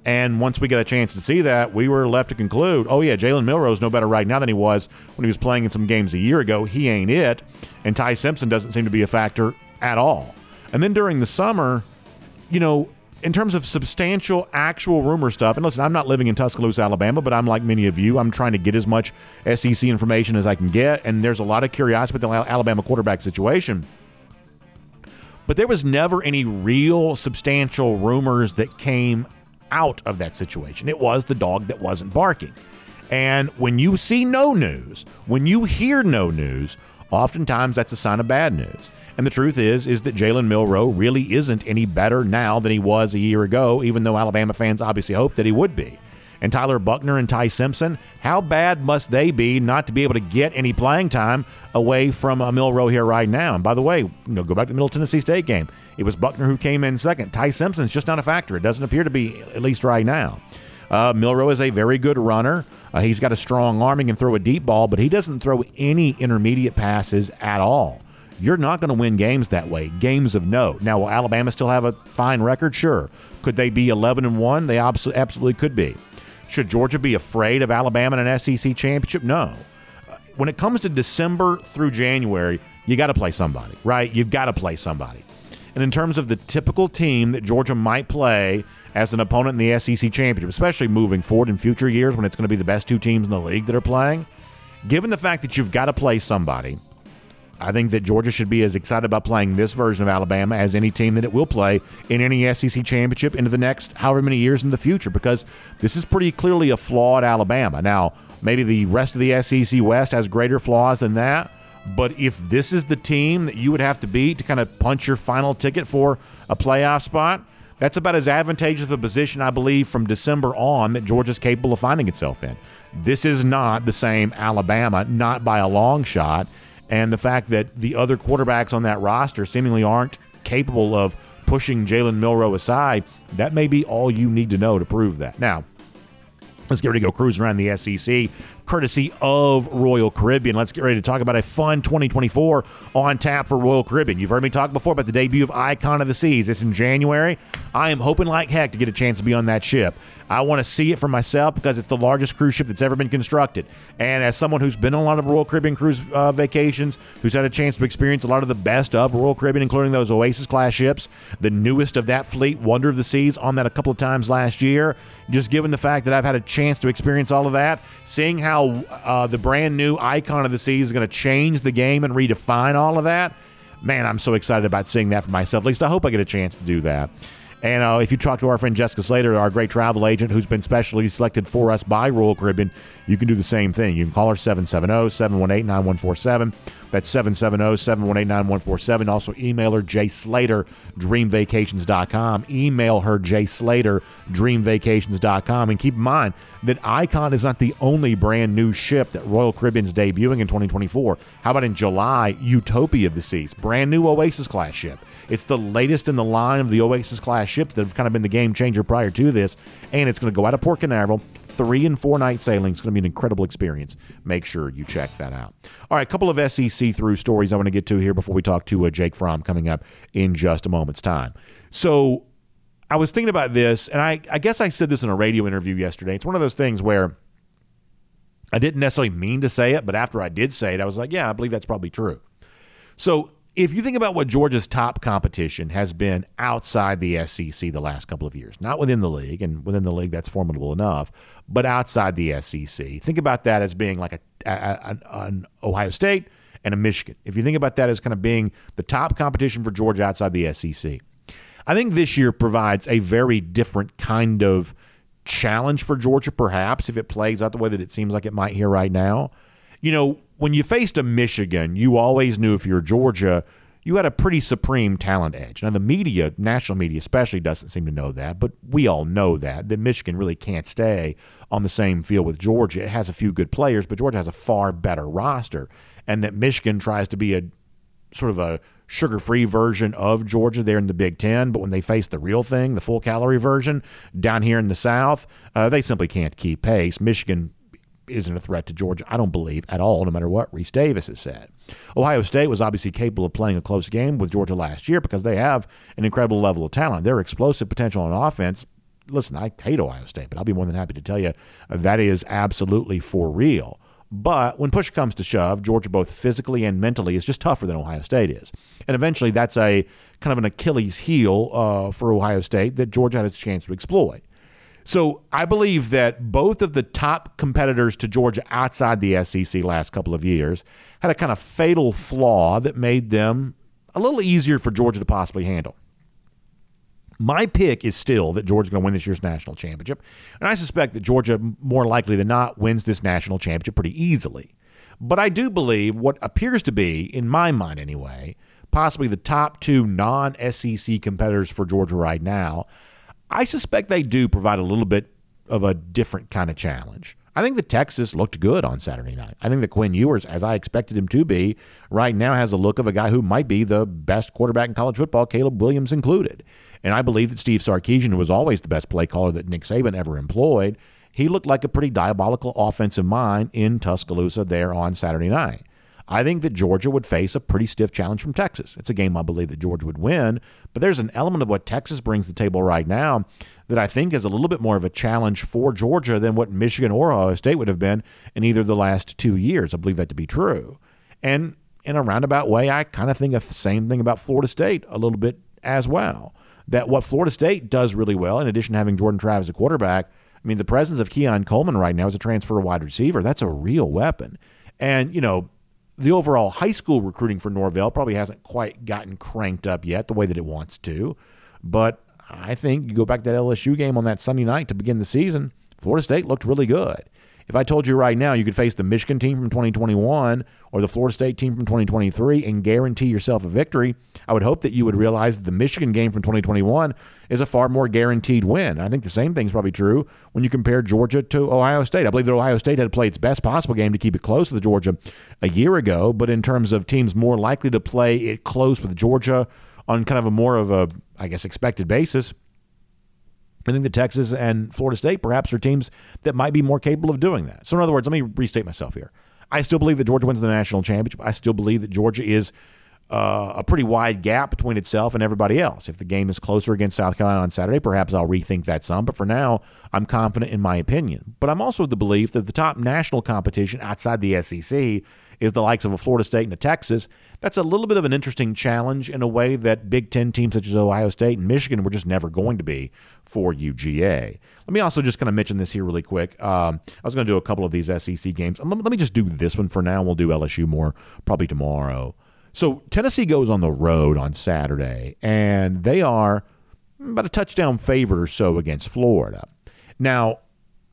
And once we got a chance to see that, we were left to conclude, oh, yeah, Jalen Milroe's no better right now than he was when he was playing in some games a year ago. He ain't it. And Ty Simpson doesn't seem to be a factor at all. And then during the summer, you know, in terms of substantial, actual rumor stuff, and listen, I'm not living in Tuscaloosa, Alabama, but I'm like many of you. I'm trying to get as much SEC information as I can get, and there's a lot of curiosity about the Alabama quarterback situation. But there was never any real substantial rumors that came out of that situation. It was the dog that wasn't barking. And when you see no news, when you hear no news, oftentimes that's a sign of bad news. And the truth is, is that Jalen Milroe really isn't any better now than he was a year ago, even though Alabama fans obviously hoped that he would be. And Tyler Buckner and Ty Simpson, how bad must they be not to be able to get any playing time away from a Milroe here right now? And by the way, you know, go back to the Middle Tennessee State game. It was Buckner who came in second. Ty Simpson's just not a factor. It doesn't appear to be, at least right now. Uh, Milroe is a very good runner. Uh, he's got a strong arm. He can throw a deep ball, but he doesn't throw any intermediate passes at all You're not going to win games that way. Games of note. Now, will Alabama still have a fine record? Sure. Could they be 11 and one? They absolutely could be. Should Georgia be afraid of Alabama in an SEC championship? No. Uh, when it comes to December through January, you got to play somebody, right? You've got to play somebody. And in terms of the typical team that Georgia might play as an opponent in the SEC championship, especially moving forward in future years when it's going to be the best two teams in the league that are playing, given the fact that you've got to play somebody, I think that Georgia should be as excited about playing this version of Alabama as any team that it will play in any SEC championship into the next however many years in the future because this is pretty clearly a flawed Alabama. Now, maybe the rest of the SEC West has greater flaws than that, but if this is the team that you would have to beat to kind of punch your final ticket for a playoff spot, that's about as advantageous a position, I believe, from December on that Georgia's capable of finding itself in. This is not the same Alabama, not by a long shot. And the fact that the other quarterbacks on that roster seemingly aren't capable of pushing Jalen Milroe aside, that may be all you need to know to prove that. Now, Let's get ready to go cruise around the SEC, courtesy of Royal Caribbean. Let's get ready to talk about a fun 2024 on tap for Royal Caribbean. You've heard me talk before about the debut of Icon of the Seas. It's in January. I am hoping like heck to get a chance to be on that ship. I want to see it for myself because it's the largest cruise ship that's ever been constructed. And as someone who's been on a lot of Royal Caribbean cruise uh, vacations, who's had a chance to experience a lot of the best of Royal Caribbean, including those Oasis class ships, the newest of that fleet, Wonder of the Seas, on that a couple of times last year. Just given the fact that I've had a chance to experience all of that, seeing how uh, the brand new Icon of the Seas is going to change the game and redefine all of that, man, I'm so excited about seeing that for myself. At least I hope I get a chance to do that. And uh, if you talk to our friend Jessica Slater, our great travel agent who's been specially selected for us by Royal Caribbean, you can do the same thing. You can call her 770 718 9147. That's 770 718 9147. Also, email her Jay Slater, dreamvacations.com. Email her Jay Slater, dreamvacations.com. And keep in mind that Icon is not the only brand new ship that Royal Caribbean's debuting in 2024. How about in July, Utopia of the Seas, brand new Oasis class ship. It's the latest in the line of the Oasis class ships that have kind of been the game changer prior to this, and it's going to go out of Port Canaveral. Three and four night sailing is going to be an incredible experience. Make sure you check that out. All right, a couple of SEC through stories I want to get to here before we talk to uh, Jake Fromm coming up in just a moment's time. So I was thinking about this, and I, I guess I said this in a radio interview yesterday. It's one of those things where I didn't necessarily mean to say it, but after I did say it, I was like, yeah, I believe that's probably true. So if you think about what Georgia's top competition has been outside the SEC the last couple of years, not within the league, and within the league that's formidable enough, but outside the SEC, think about that as being like a, a, a, an Ohio State and a Michigan. If you think about that as kind of being the top competition for Georgia outside the SEC, I think this year provides a very different kind of challenge for Georgia, perhaps, if it plays out the way that it seems like it might here right now. You know, when you faced a Michigan, you always knew if you're Georgia, you had a pretty supreme talent edge. Now, the media, national media especially, doesn't seem to know that, but we all know that, that Michigan really can't stay on the same field with Georgia. It has a few good players, but Georgia has a far better roster, and that Michigan tries to be a sort of a sugar free version of Georgia there in the Big Ten, but when they face the real thing, the full calorie version down here in the South, uh, they simply can't keep pace. Michigan isn't a threat to Georgia, I don't believe at all, no matter what Rece Davis has said. Ohio State was obviously capable of playing a close game with Georgia last year because they have an incredible level of talent. Their explosive potential on offense. Listen, I hate Ohio State, but I'll be more than happy to tell you that is absolutely for real. But when push comes to shove, Georgia, both physically and mentally, is just tougher than Ohio State is. And eventually, that's a kind of an Achilles heel uh, for Ohio State that Georgia had its chance to exploit. So I believe that both of the top competitors to Georgia outside the SEC last couple of years had a kind of fatal flaw that made them a little easier for Georgia to possibly handle. My pick is still that Georgia's going to win this year's national championship, and I suspect that Georgia, more likely than not, wins this national championship pretty easily. But I do believe what appears to be, in my mind anyway, possibly the top two non SEC competitors for Georgia right now I suspect they do provide a little bit of a different kind of challenge. I think the Texas looked good on Saturday night. I think that Quinn Ewers, as I expected him to be, right now has a look of a guy who might be the best quarterback in college football, Caleb Williams included. And I believe that Steve Sarkisian, who was always the best play caller that Nick Saban ever employed, he looked like a pretty diabolical offensive mind in Tuscaloosa there on Saturday night. I think that Georgia would face a pretty stiff challenge from Texas. It's a game I believe that Georgia would win, but there's an element of what Texas brings to the table right now that I think is a little bit more of a challenge for Georgia than what Michigan or Ohio State would have been in either the last two years. I believe that to be true. And in a roundabout way, I kind of think the same thing about Florida State a little bit as well. That what Florida State does really well, in addition to having Jordan Travis a quarterback, I mean, the presence of Keon Coleman right now as a transfer wide receiver, that's a real weapon. And, you know, the overall high school recruiting for Norvell probably hasn't quite gotten cranked up yet the way that it wants to. But I think you go back to that LSU game on that Sunday night to begin the season, Florida State looked really good. If I told you right now you could face the Michigan team from 2021 or the Florida State team from 2023 and guarantee yourself a victory, I would hope that you would realize that the Michigan game from 2021 is a far more guaranteed win. I think the same thing is probably true when you compare Georgia to Ohio State. I believe that Ohio State had to play its best possible game to keep it close with Georgia a year ago, but in terms of teams more likely to play it close with Georgia on kind of a more of a, I guess, expected basis, I think the Texas and Florida State perhaps are teams that might be more capable of doing that. So, in other words, let me restate myself here. I still believe that Georgia wins the national championship. I still believe that Georgia is uh, a pretty wide gap between itself and everybody else. If the game is closer against South Carolina on Saturday, perhaps I'll rethink that some. But for now, I'm confident in my opinion. But I'm also of the belief that the top national competition outside the SEC is the likes of a Florida State and a Texas. That's a little bit of an interesting challenge in a way that Big Ten teams such as Ohio State and Michigan were just never going to be for UGA. Let me also just kind of mention this here really quick. Um, I was going to do a couple of these SEC games. Let, let me just do this one for now. We'll do LSU more probably tomorrow. So Tennessee goes on the road on Saturday, and they are about a touchdown favorite or so against Florida. Now,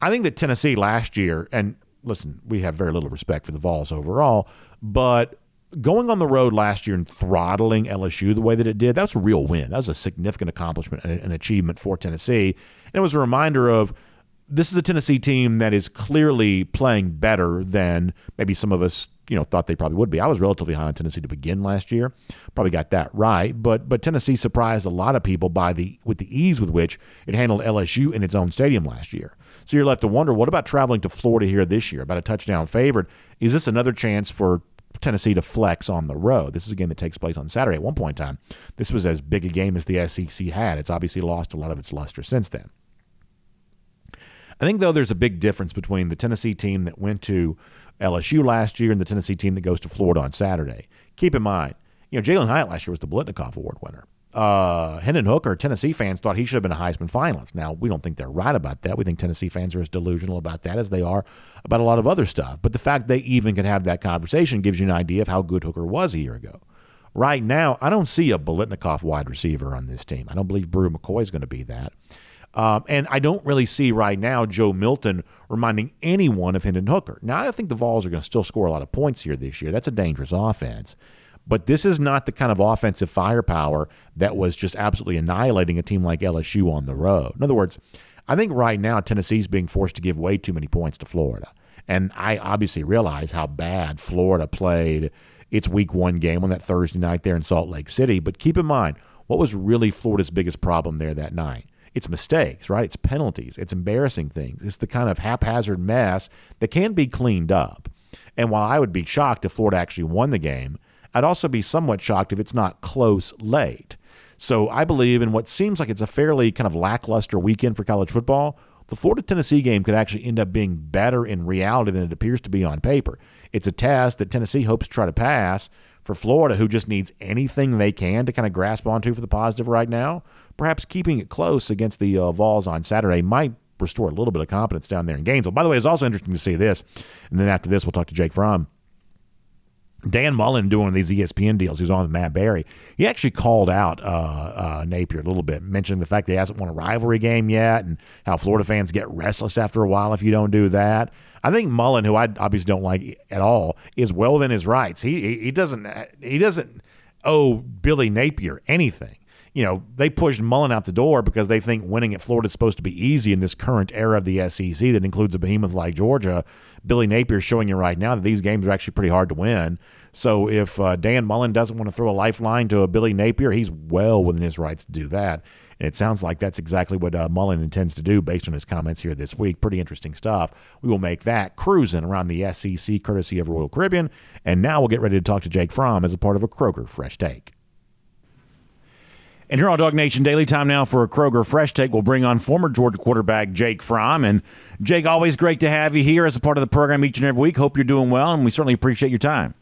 I think that Tennessee last year, and listen, we have very little respect for the Vols overall, but going on the road last year and throttling LSU the way that it did, that was a real win. That was a significant accomplishment and an achievement for Tennessee. And it was a reminder of this is a Tennessee team that is clearly playing better than maybe some of us, you know, thought they probably would be. I was relatively high on Tennessee to begin last year. Probably got that right, but but Tennessee surprised a lot of people by the with the ease with which it handled LSU in its own stadium last year. So you're left to wonder, what about traveling to Florida here this year? About a touchdown favorite. Is this another chance for Tennessee to flex on the road? This is a game that takes place on Saturday. At one point in time, this was as big a game as the SEC had. It's obviously lost a lot of its luster since then. I think, though, there's a big difference between the Tennessee team that went to LSU last year and the Tennessee team that goes to Florida on Saturday. Keep in mind, you know, Jalin Hyatt last year was the Biletnikoff Award winner uh, Hendon Hooker, Tennessee fans thought he should have been a Heisman finalist. Now, we don't think they're right about that. We think Tennessee fans are as delusional about that as they are about a lot of other stuff. But the fact they even can have that conversation gives you an idea of how good Hooker was a year ago. Right now, I don't see a Biletnikoff wide receiver on this team. I don't believe Bru McCoy is going to be that. Um, and I don't really see right now Joe Milton reminding anyone of Hendon Hooker. Now, I think the Vols are going to still score a lot of points here this year. That's a dangerous offense. But this is not the kind of offensive firepower that was just absolutely annihilating a team like LSU on the road. In other words, I think right now Tennessee's being forced to give way too many points to Florida. And I obviously realize how bad Florida played its week one game on that Thursday night there in Salt Lake City. But keep in mind, what was really Florida's biggest problem there that night? It's mistakes, right? It's penalties, it's embarrassing things. It's the kind of haphazard mess that can be cleaned up. And while I would be shocked if Florida actually won the game, I'd also be somewhat shocked if it's not close late. So I believe in what seems like it's a fairly kind of lackluster weekend for college football. The Florida Tennessee game could actually end up being better in reality than it appears to be on paper. It's a test that Tennessee hopes to try to pass for Florida, who just needs anything they can to kind of grasp onto for the positive right now. Perhaps keeping it close against the uh, Vols on Saturday might restore a little bit of confidence down there in Gainesville. By the way, it's also interesting to see this. And then after this, we'll talk to Jake Fromm. Dan Mullen doing these ESPN deals. He was on with Matt Barrie. He actually called out uh, uh, Napier a little bit, mentioning the fact that he hasn't won a rivalry game yet, and how Florida fans get restless after a while if you don't do that. I think Mullen, who I obviously don't like at all, is well within his rights. He he doesn't he doesn't owe Billy Napier anything you know, they pushed Mullen out the door because they think winning at Florida is supposed to be easy in this current era of the SEC that includes a behemoth like Georgia. Billy Napier is showing you right now that these games are actually pretty hard to win. So if uh, Dan Mullen doesn't want to throw a lifeline to a Billy Napier, he's well within his rights to do that. And it sounds like that's exactly what uh, Mullen intends to do based on his comments here this week. Pretty interesting stuff. We will make that cruising around the SEC courtesy of Royal Caribbean. And now we'll get ready to talk to Jake Fromm as a part of a Kroger Fresh Take. And here on DawgNation Daily, time now for a Kroger Fresh Take. We'll bring on former Georgia quarterback Jake Fromm. And Jake, always great to have you here as a part of the program each and every week. Hope you're doing well, and we certainly appreciate your time.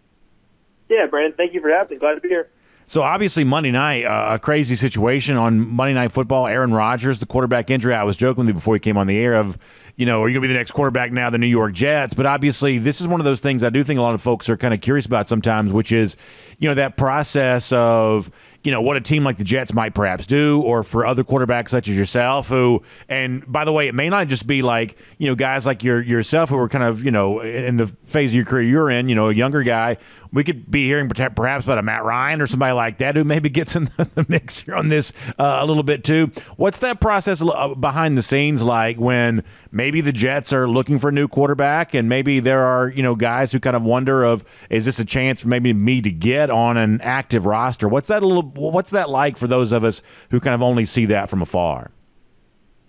Yeah, Brandon, thank you for having me. Glad to be here. So obviously Monday night, uh, a crazy situation on Monday Night Football. Aaron Rodgers, the quarterback injury. I was joking with you before he came on the air of, you know, are you going to be the next quarterback now, the New York Jets? But obviously, this is one of those things I do think a lot of folks are kind of curious about sometimes, which is, you know, that process of you know what a team like the Jets might perhaps do, or for other quarterbacks such as yourself, who and by the way, it may not just be like you know guys like your yourself who are kind of you know in the phase of your career you're in, you know, a younger guy. We could be hearing perhaps about a Matt Ryan or somebody like that who maybe gets in the mix here on this uh, a little bit too. What's that process uh, behind the scenes like when maybe the Jets are looking for a new quarterback and maybe there are you know guys who kind of wonder of is this a chance for maybe me to get on an active roster? What's that little what's that like for those of us who kind of only see that from afar?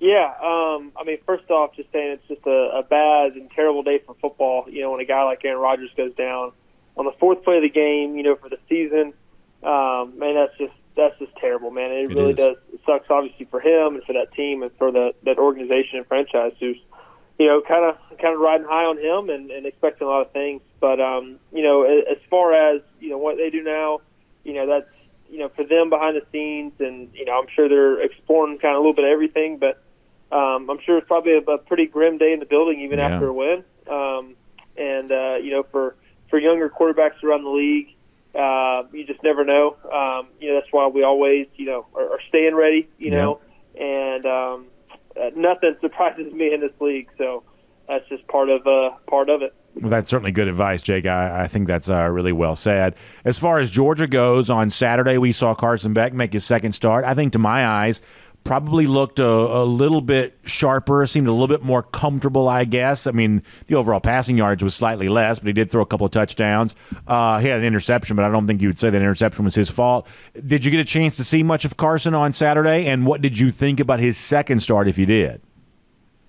Yeah, um, I mean, first off, just saying it's just a, a bad and terrible day for football. You know, when a guy like Aaron Rodgers goes down on the fourth play of the game, you know, for the season, um, man, that's just that's just terrible, man. It, it really is. does. It sucks, obviously, for him and for that team and for that that organization and franchise who's, you know, kind of kind of riding high on him and, and expecting a lot of things. But um, you know, as far as you know what they do now, you know, that's you know, for them behind the scenes, and you know, I'm sure they're exploring kind of a little bit of everything. But um, I'm sure it's probably a, a pretty grim day in the building, even yeah. after a win. Um, and uh, you know, for for younger quarterbacks around the league, uh, you just never know. Um, you know, that's why we always, you know, are, are staying ready. You yeah. know, and um, uh, nothing surprises me in this league. So that's just part of uh, part of it. Well, that's certainly good advice, Jake. I, I think that's uh, really well said. As far as Georgia goes, on Saturday we saw Carson Beck make his second start. I think, to my eyes, probably looked a, a, little bit sharper, seemed a little bit more comfortable, I guess. I mean, the overall passing yards was slightly less, but he did throw a couple of touchdowns. Uh, he had an interception, but I don't think you would say that interception was his fault. Did you get a chance to see much of Carson on Saturday? And what did you think about his second start if you did?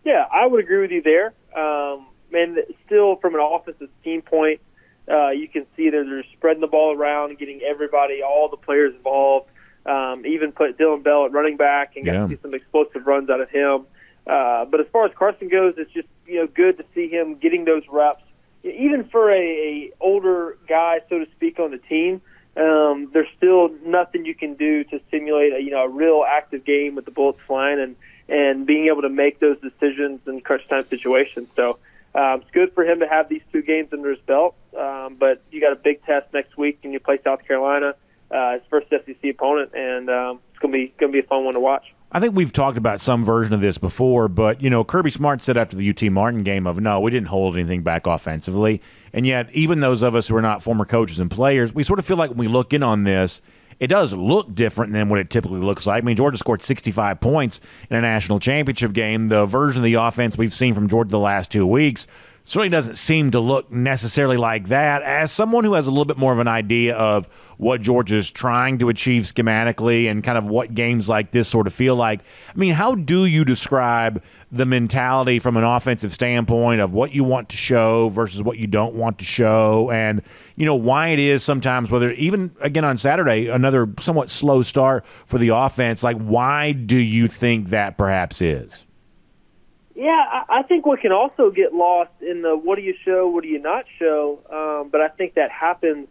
Yeah, I would agree with you there. Um, and still from an offensive scheme point, uh, you can see that they're spreading the ball around, getting everybody, all the players involved. Um, even put Dillon Bell at running back and got yeah. to see some explosive runs out of him. Uh, but as far as Carson goes, it's just you know good to see him getting those reps. Even for a, a older guy, so to speak, on the team, um, there's still nothing you can do to simulate a you know a real active game with the bullets flying and and being able to make those decisions in crunch time situations. So um, it's good for him to have these two games under his belt, um, but you got a big test next week, and you play South Carolina, uh, his first SEC opponent, and um, it's gonna be gonna be a fun one to watch. I think we've talked about some version of this before, but you know, Kirby Smart said after the UT Martin game of no, we didn't hold anything back offensively, and yet even those of us who are not former coaches and players, we sort of feel like when we look in on this it does look different than what it typically looks like. I mean, Georgia scored 65 points in a national championship game. The version of the offense we've seen from Georgia the last two weeks certainly doesn't seem to look necessarily like that. As someone who has a little bit more of an idea of what Georgia is trying to achieve schematically and kind of what games like this sort of feel like, I mean, how do you describe the mentality from an offensive standpoint of what you want to show versus what you don't want to show and, you know, why it is sometimes, whether even again on Saturday, another somewhat slow start for the offense, like why do you think that perhaps is? Yeah, I think what can also get lost in the what do you show, what do you not show, um, but I think that happens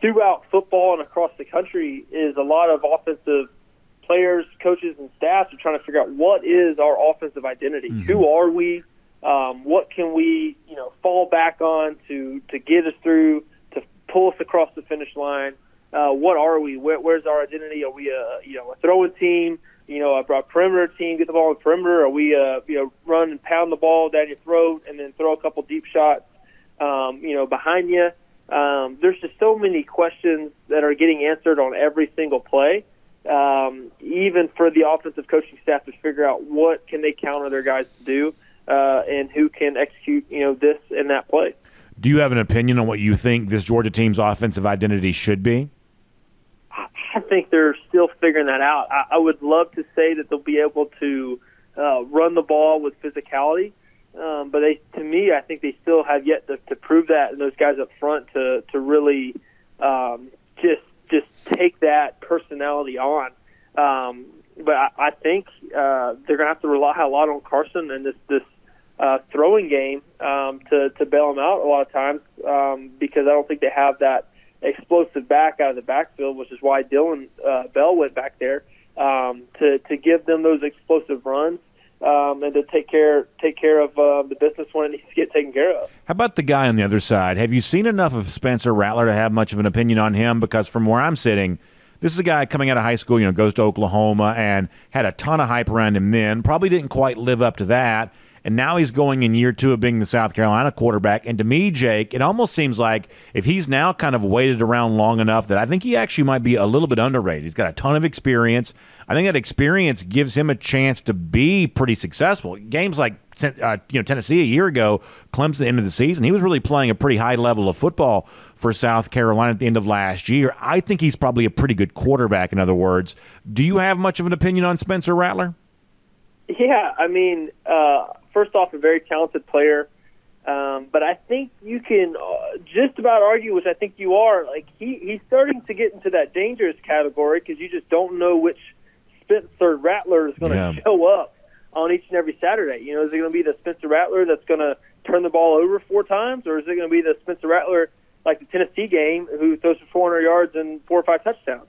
throughout football and across the country is a lot of offensive players, coaches, and staffs are trying to figure out what is our offensive identity. Mm-hmm. Who are we? Um, what can we, you know, fall back on to to get us through, to pull us across the finish line? Uh, what are we? Where, where's our identity? Are we a you know a throwing team? You know, a, a perimeter team get the ball the perimeter, or we, uh, you know, run and pound the ball down your throat and then throw a couple deep shots, um, you know, behind you. Um, there's just so many questions that are getting answered on every single play. Um, even for the offensive coaching staff to figure out what can they counter their guys to do, uh, and who can execute, you know, this and that play. Do you have an opinion on what you think this Georgia team's offensive identity should be? I think they're still figuring that out. I, I would love to say that they'll be able to uh, run the ball with physicality, um, but they, to me, I think they still have yet to, to prove that, and those guys up front to to really um, just just take that personality on. Um, but I, I think uh, they're going to have to rely a lot on Carson and this this uh, throwing game um, to to bail them out a lot of times um, because I don't think they have that explosive back out of the backfield, which is why Dylan uh, Bell went back there um, to to give them those explosive runs. Um, and to take care take care of uh, the business when it needs to get taken care of. How about the guy on the other side? Have you seen enough of Spencer Rattler to have much of an opinion on him? Because from where I'm sitting, this is a guy coming out of high school, you know, goes to Oklahoma and had a ton of hype around him then. Probably didn't quite live up to that. And now he's going in year two of being the South Carolina quarterback. And to me, Jake, it almost seems like if he's now kind of waited around long enough that I think he actually might be a little bit underrated. He's got a ton of experience. I think that experience gives him a chance to be pretty successful. Games like uh, you know Tennessee a year ago, Clemson the end of the season, he was really playing a pretty high level of football for South Carolina at the end of last year. I think he's probably a pretty good quarterback. In other words, do you have much of an opinion on Spencer Rattler? Yeah, I mean, uh, first off, a very talented player. Um, but I think you can uh, just about argue, which I think you are. Like he, he's starting to get into that dangerous category because you just don't know which Spencer Rattler is going to yeah. show up on each and every Saturday. You know, is it going to be the Spencer Rattler that's going to turn the ball over four times, or is it going to be the Spencer Rattler like the Tennessee game who throws for 400 yards and four or five touchdowns?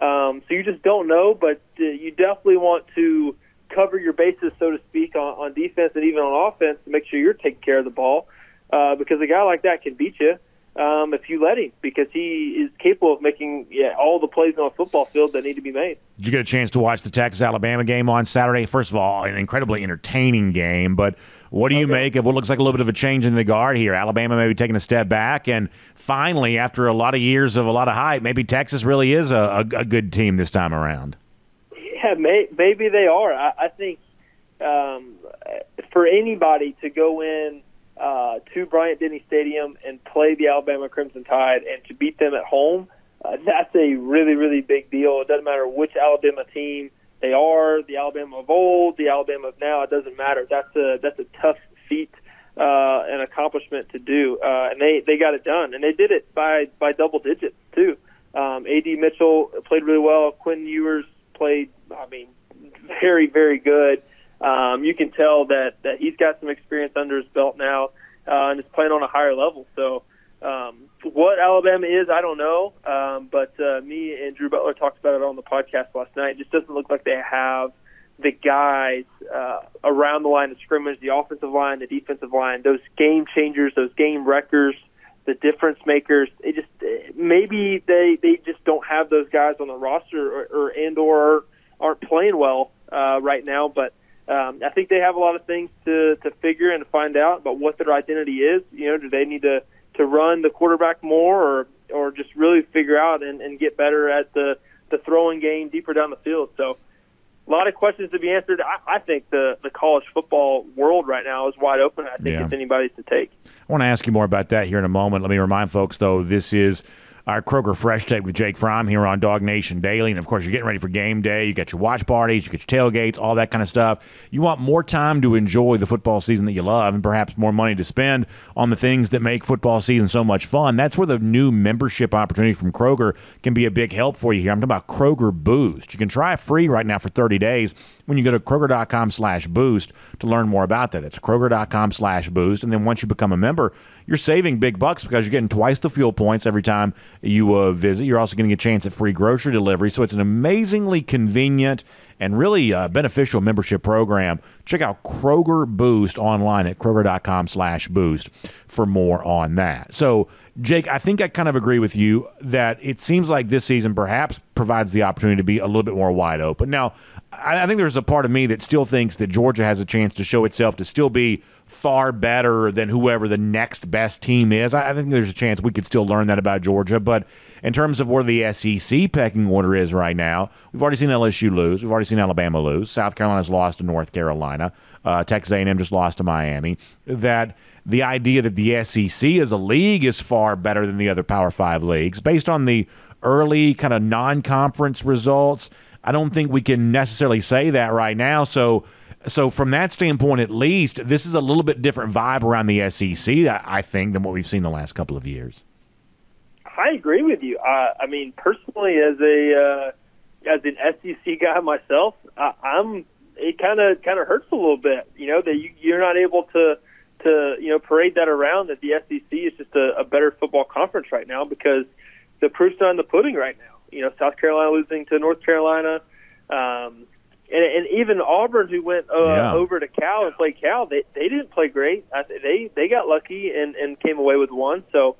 Um, so you just don't know, but uh, you definitely want to cover your bases, so to speak, on, on defense and even on offense to make sure you're taking care of the ball. Uh, because a guy like that can beat you um, if you let him, because he is capable of making yeah, all the plays on a football field that need to be made. Did you get a chance to watch the Texas Alabama game on Saturday? First of all, an incredibly entertaining game, but what do you okay. make of what looks like a little bit of a change in the guard here? Alabama maybe taking a step back, and finally, after a lot of years of a lot of hype, maybe Texas really is a, a, a good team this time around. Yeah, may, maybe they are. I, I think um, for anybody to go in uh, to Bryant Denny Stadium and play the Alabama Crimson Tide and to beat them at home, uh, that's a really, really big deal. It doesn't matter which Alabama team they are, the Alabama of old, the Alabama of now. It doesn't matter. That's a that's a tough feat uh, an accomplishment to do, uh, and they they got it done, and they did it by by double digits too. Um, Ad Mitchell played really well. Quinn Ewers played, I mean, very, very good. Um, you can tell that, that he's got some experience under his belt now uh, and is playing on a higher level. So, um, what Alabama is, I don't know. Um, but uh, me and Drew Butler talked about it on the podcast last night. It just doesn't look like they have the guys uh, around the line of scrimmage, the offensive line, the defensive line, those game changers, those game wreckers the difference makers. It just maybe they they just don't have those guys on the roster or, or and or aren't playing well uh, right now. But um, I think they have a lot of things to to figure and to find out about what their identity is. You know, do they need to to run the quarterback more or or just really figure out and, and get better at the the throwing game deeper down the field. So a lot of questions to be answered. I, I, think the, the college football world right now is wide open. I think yeah. it's anybody's to take. I want to ask you more about that here in a moment. Let me remind folks, though, this is our Kroger Fresh Take with Jake Fromm here on DawgNation Daily. And of course, you're getting ready for game day. You got your watch parties, you got your tailgates, all that kind of stuff. You want more time to enjoy the football season that you love and perhaps more money to spend on the things that make football season so much fun. That's where the new membership opportunity from Kroger can be a big help for you here. I'm talking about Kroger Boost. You can try it free right now for 30 days when you go to Kroger.com slash boost to learn more about that. It's Kroger.com slash boost. And then once you become a member, you're saving big bucks because you're getting twice the fuel points every time you uh, visit. You're also getting a chance at free grocery delivery. So it's an amazingly convenient and really uh, beneficial membership program. Check out Kroger Boost online at Kroger.com slash boost for more on that. So, Jake, I think I kind of agree with you that it seems like this season perhaps provides the opportunity to be a little bit more wide open. Now, I, I think there's a part of me that still thinks that Georgia has a chance to show itself to still be far better than whoever the next best team is. I, think there's a chance we could still learn that about Georgia. But in terms of where the SEC pecking order is right now, we've already seen LSU lose. We've already seen Alabama lose. South Carolina's lost to North Carolina. Uh, Texas A&M just lost to Miami. That the idea that the SEC as a league is far better than the other Power Five leagues, based on the early kind of non-conference results. I don't think we can necessarily say that right now. So, so from that standpoint, at least, this is a little bit different vibe around the SEC, I think, than what we've seen the last couple of years. I agree with you. Uh, I mean, personally, as a uh, as an SEC guy myself, I, I'm it kind of kind of hurts a little bit. You know that you, you're not able to to you know parade that around that the SEC is just a, a better football conference right now because the proof's not in the pudding right now. You know, South Carolina losing to North Carolina, even Auburn, who went uh, Yeah. over to Cal and played Cal, they they didn't play great. I, they they got lucky and and came away with one. So.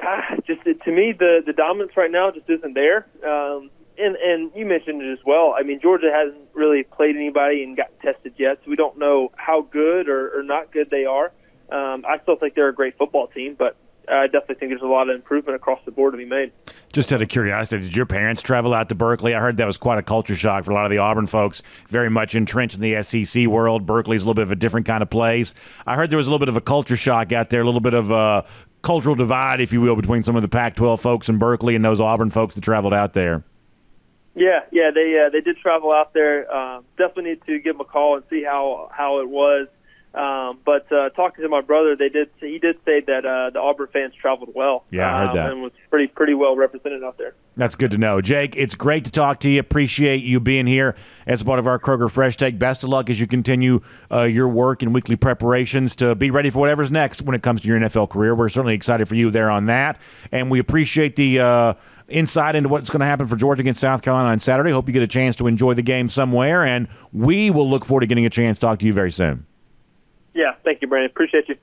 Ah, just to me, the the dominance right now just isn't there. Um, and and you mentioned it as well. I mean, Georgia hasn't really played anybody and got tested yet, so we don't know how good or, or not good they are. Um, I still think they're a great football team, but I definitely think there's a lot of improvement across the board to be made. Just out of curiosity, did your parents travel out to Berkeley? I heard that was quite a culture shock for a lot of the Auburn folks, very much entrenched in the SEC world. Berkeley's a little bit of a different kind of place. I heard there was a little bit of a culture shock out there, a little bit of a cultural divide, if you will, between some of the Pac 12 folks in Berkeley and those Auburn folks that traveled out there. Yeah, yeah, they uh, they did travel out there. Uh, definitely need to give them a call and see how how it was. Um, but uh, talking to my brother, they did he did say that uh, the Auburn fans traveled well. Yeah, I heard um, that. and was pretty pretty well represented out there. That's good to know. Jake, it's great to talk to you. Appreciate you being here as part of our Kroger Fresh Take. Best of luck as you continue uh, your work and weekly preparations to be ready for whatever's next when it comes to your NFL career. We're certainly excited for you there on that. And we appreciate the uh, insight into what's going to happen for Georgia against South Carolina on Saturday. Hope you get a chance to enjoy the game somewhere. And we will look forward to getting a chance to talk to you very soon. Yeah, thank you, Brandon. Appreciate you.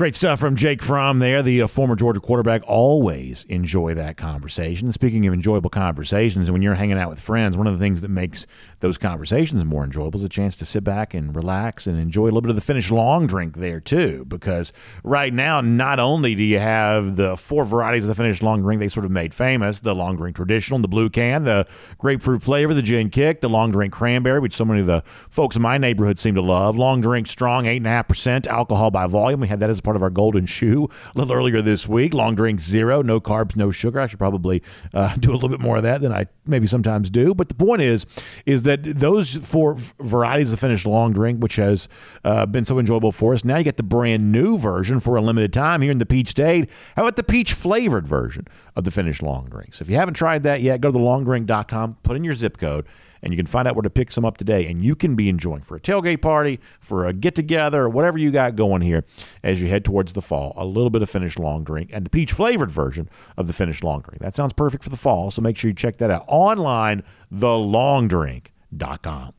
Great stuff from Jake Fromm there, the uh, former Georgia quarterback. Always enjoy that conversation. Speaking of enjoyable conversations, when you're hanging out with friends, one of the things that makes those conversations more enjoyable is a chance to sit back and relax and enjoy a little bit of the Finnish long drink there, too. Because right now, not only do you have the four varieties of the Finnish long drink they sort of made famous the long drink traditional, the blue can, the grapefruit flavor, the gin kick, the long drink cranberry, which so many of the folks in my neighborhood seem to love, long drink strong, 8.5% alcohol by volume. We had that as part of our golden shoe a little earlier this week. Long drink zero, no carbs, no sugar. I should probably uh, do a little bit more of that than I maybe sometimes do. But the point is, is that those four varieties of Finnish long drink, which has uh, been so enjoyable for us, now you get the brand new version for a limited time here in the Peach State. How about the peach flavored version of the Finnish long drinks? If you haven't tried that yet, go to thelongdrink.com, put in your zip code, and you can find out where to pick some up today. And you can be enjoying for a tailgate party, for a get together, whatever you got going here as you head towards the fall. A little bit of Finnish long drink and the peach flavored version of the Finnish long drink. That sounds perfect for the fall, so make sure you check that out online, thelongdrink.com.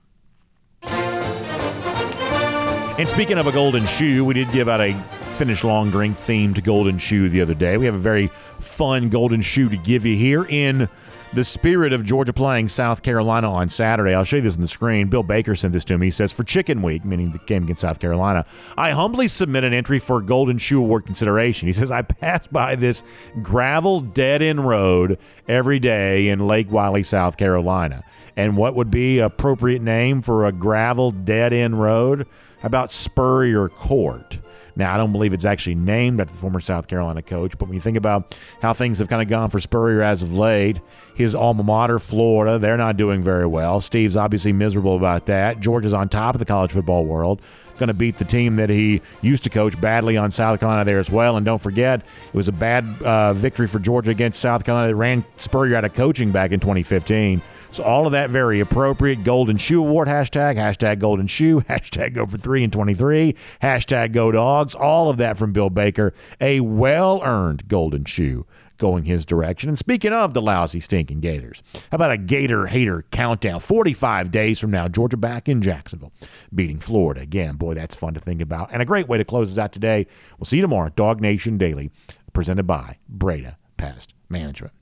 And speaking of a golden shoe, we did give out a Finnish long drink themed golden shoe the other day. We have a very fun golden shoe to give you here in the spirit of Georgia playing South Carolina on Saturday. I'll show you this on the screen. Bill Baker sent this to me. He says, For Chicken Week, meaning the game against South Carolina, I humbly submit an entry for Golden Shoe Award consideration. He says, I pass by this gravel dead end road every day in Lake Wylie, South Carolina. And what would be appropriate name for a gravel dead end road? How about Spurrier Court? Now, I don't believe it's actually named after the former South Carolina coach, but when you think about how things have kind of gone for Spurrier as of late, his alma mater, Florida, they're not doing very well. Steve's obviously miserable about that. Georgia's on top of the college football world, going to beat the team that he used to coach badly on South Carolina there as well. And don't forget, it was a bad uh, victory for Georgia against South Carolina that ran Spurrier out of coaching back in 2015. So all of that very appropriate. Golden Shoe Award hashtag, hashtag Golden Shoe, hashtag Go for Three and 23, hashtag Go Dogs. All of that from Bill Baker. A well-earned Golden Shoe going his direction. And speaking of the lousy, stinking Gators, how about a Gator hater countdown? 45 days from now, Georgia back in Jacksonville, beating Florida again. Boy, that's fun to think about. And a great way to close us out today. We'll see you tomorrow. DawgNation Daily, presented by Breda Pest Management.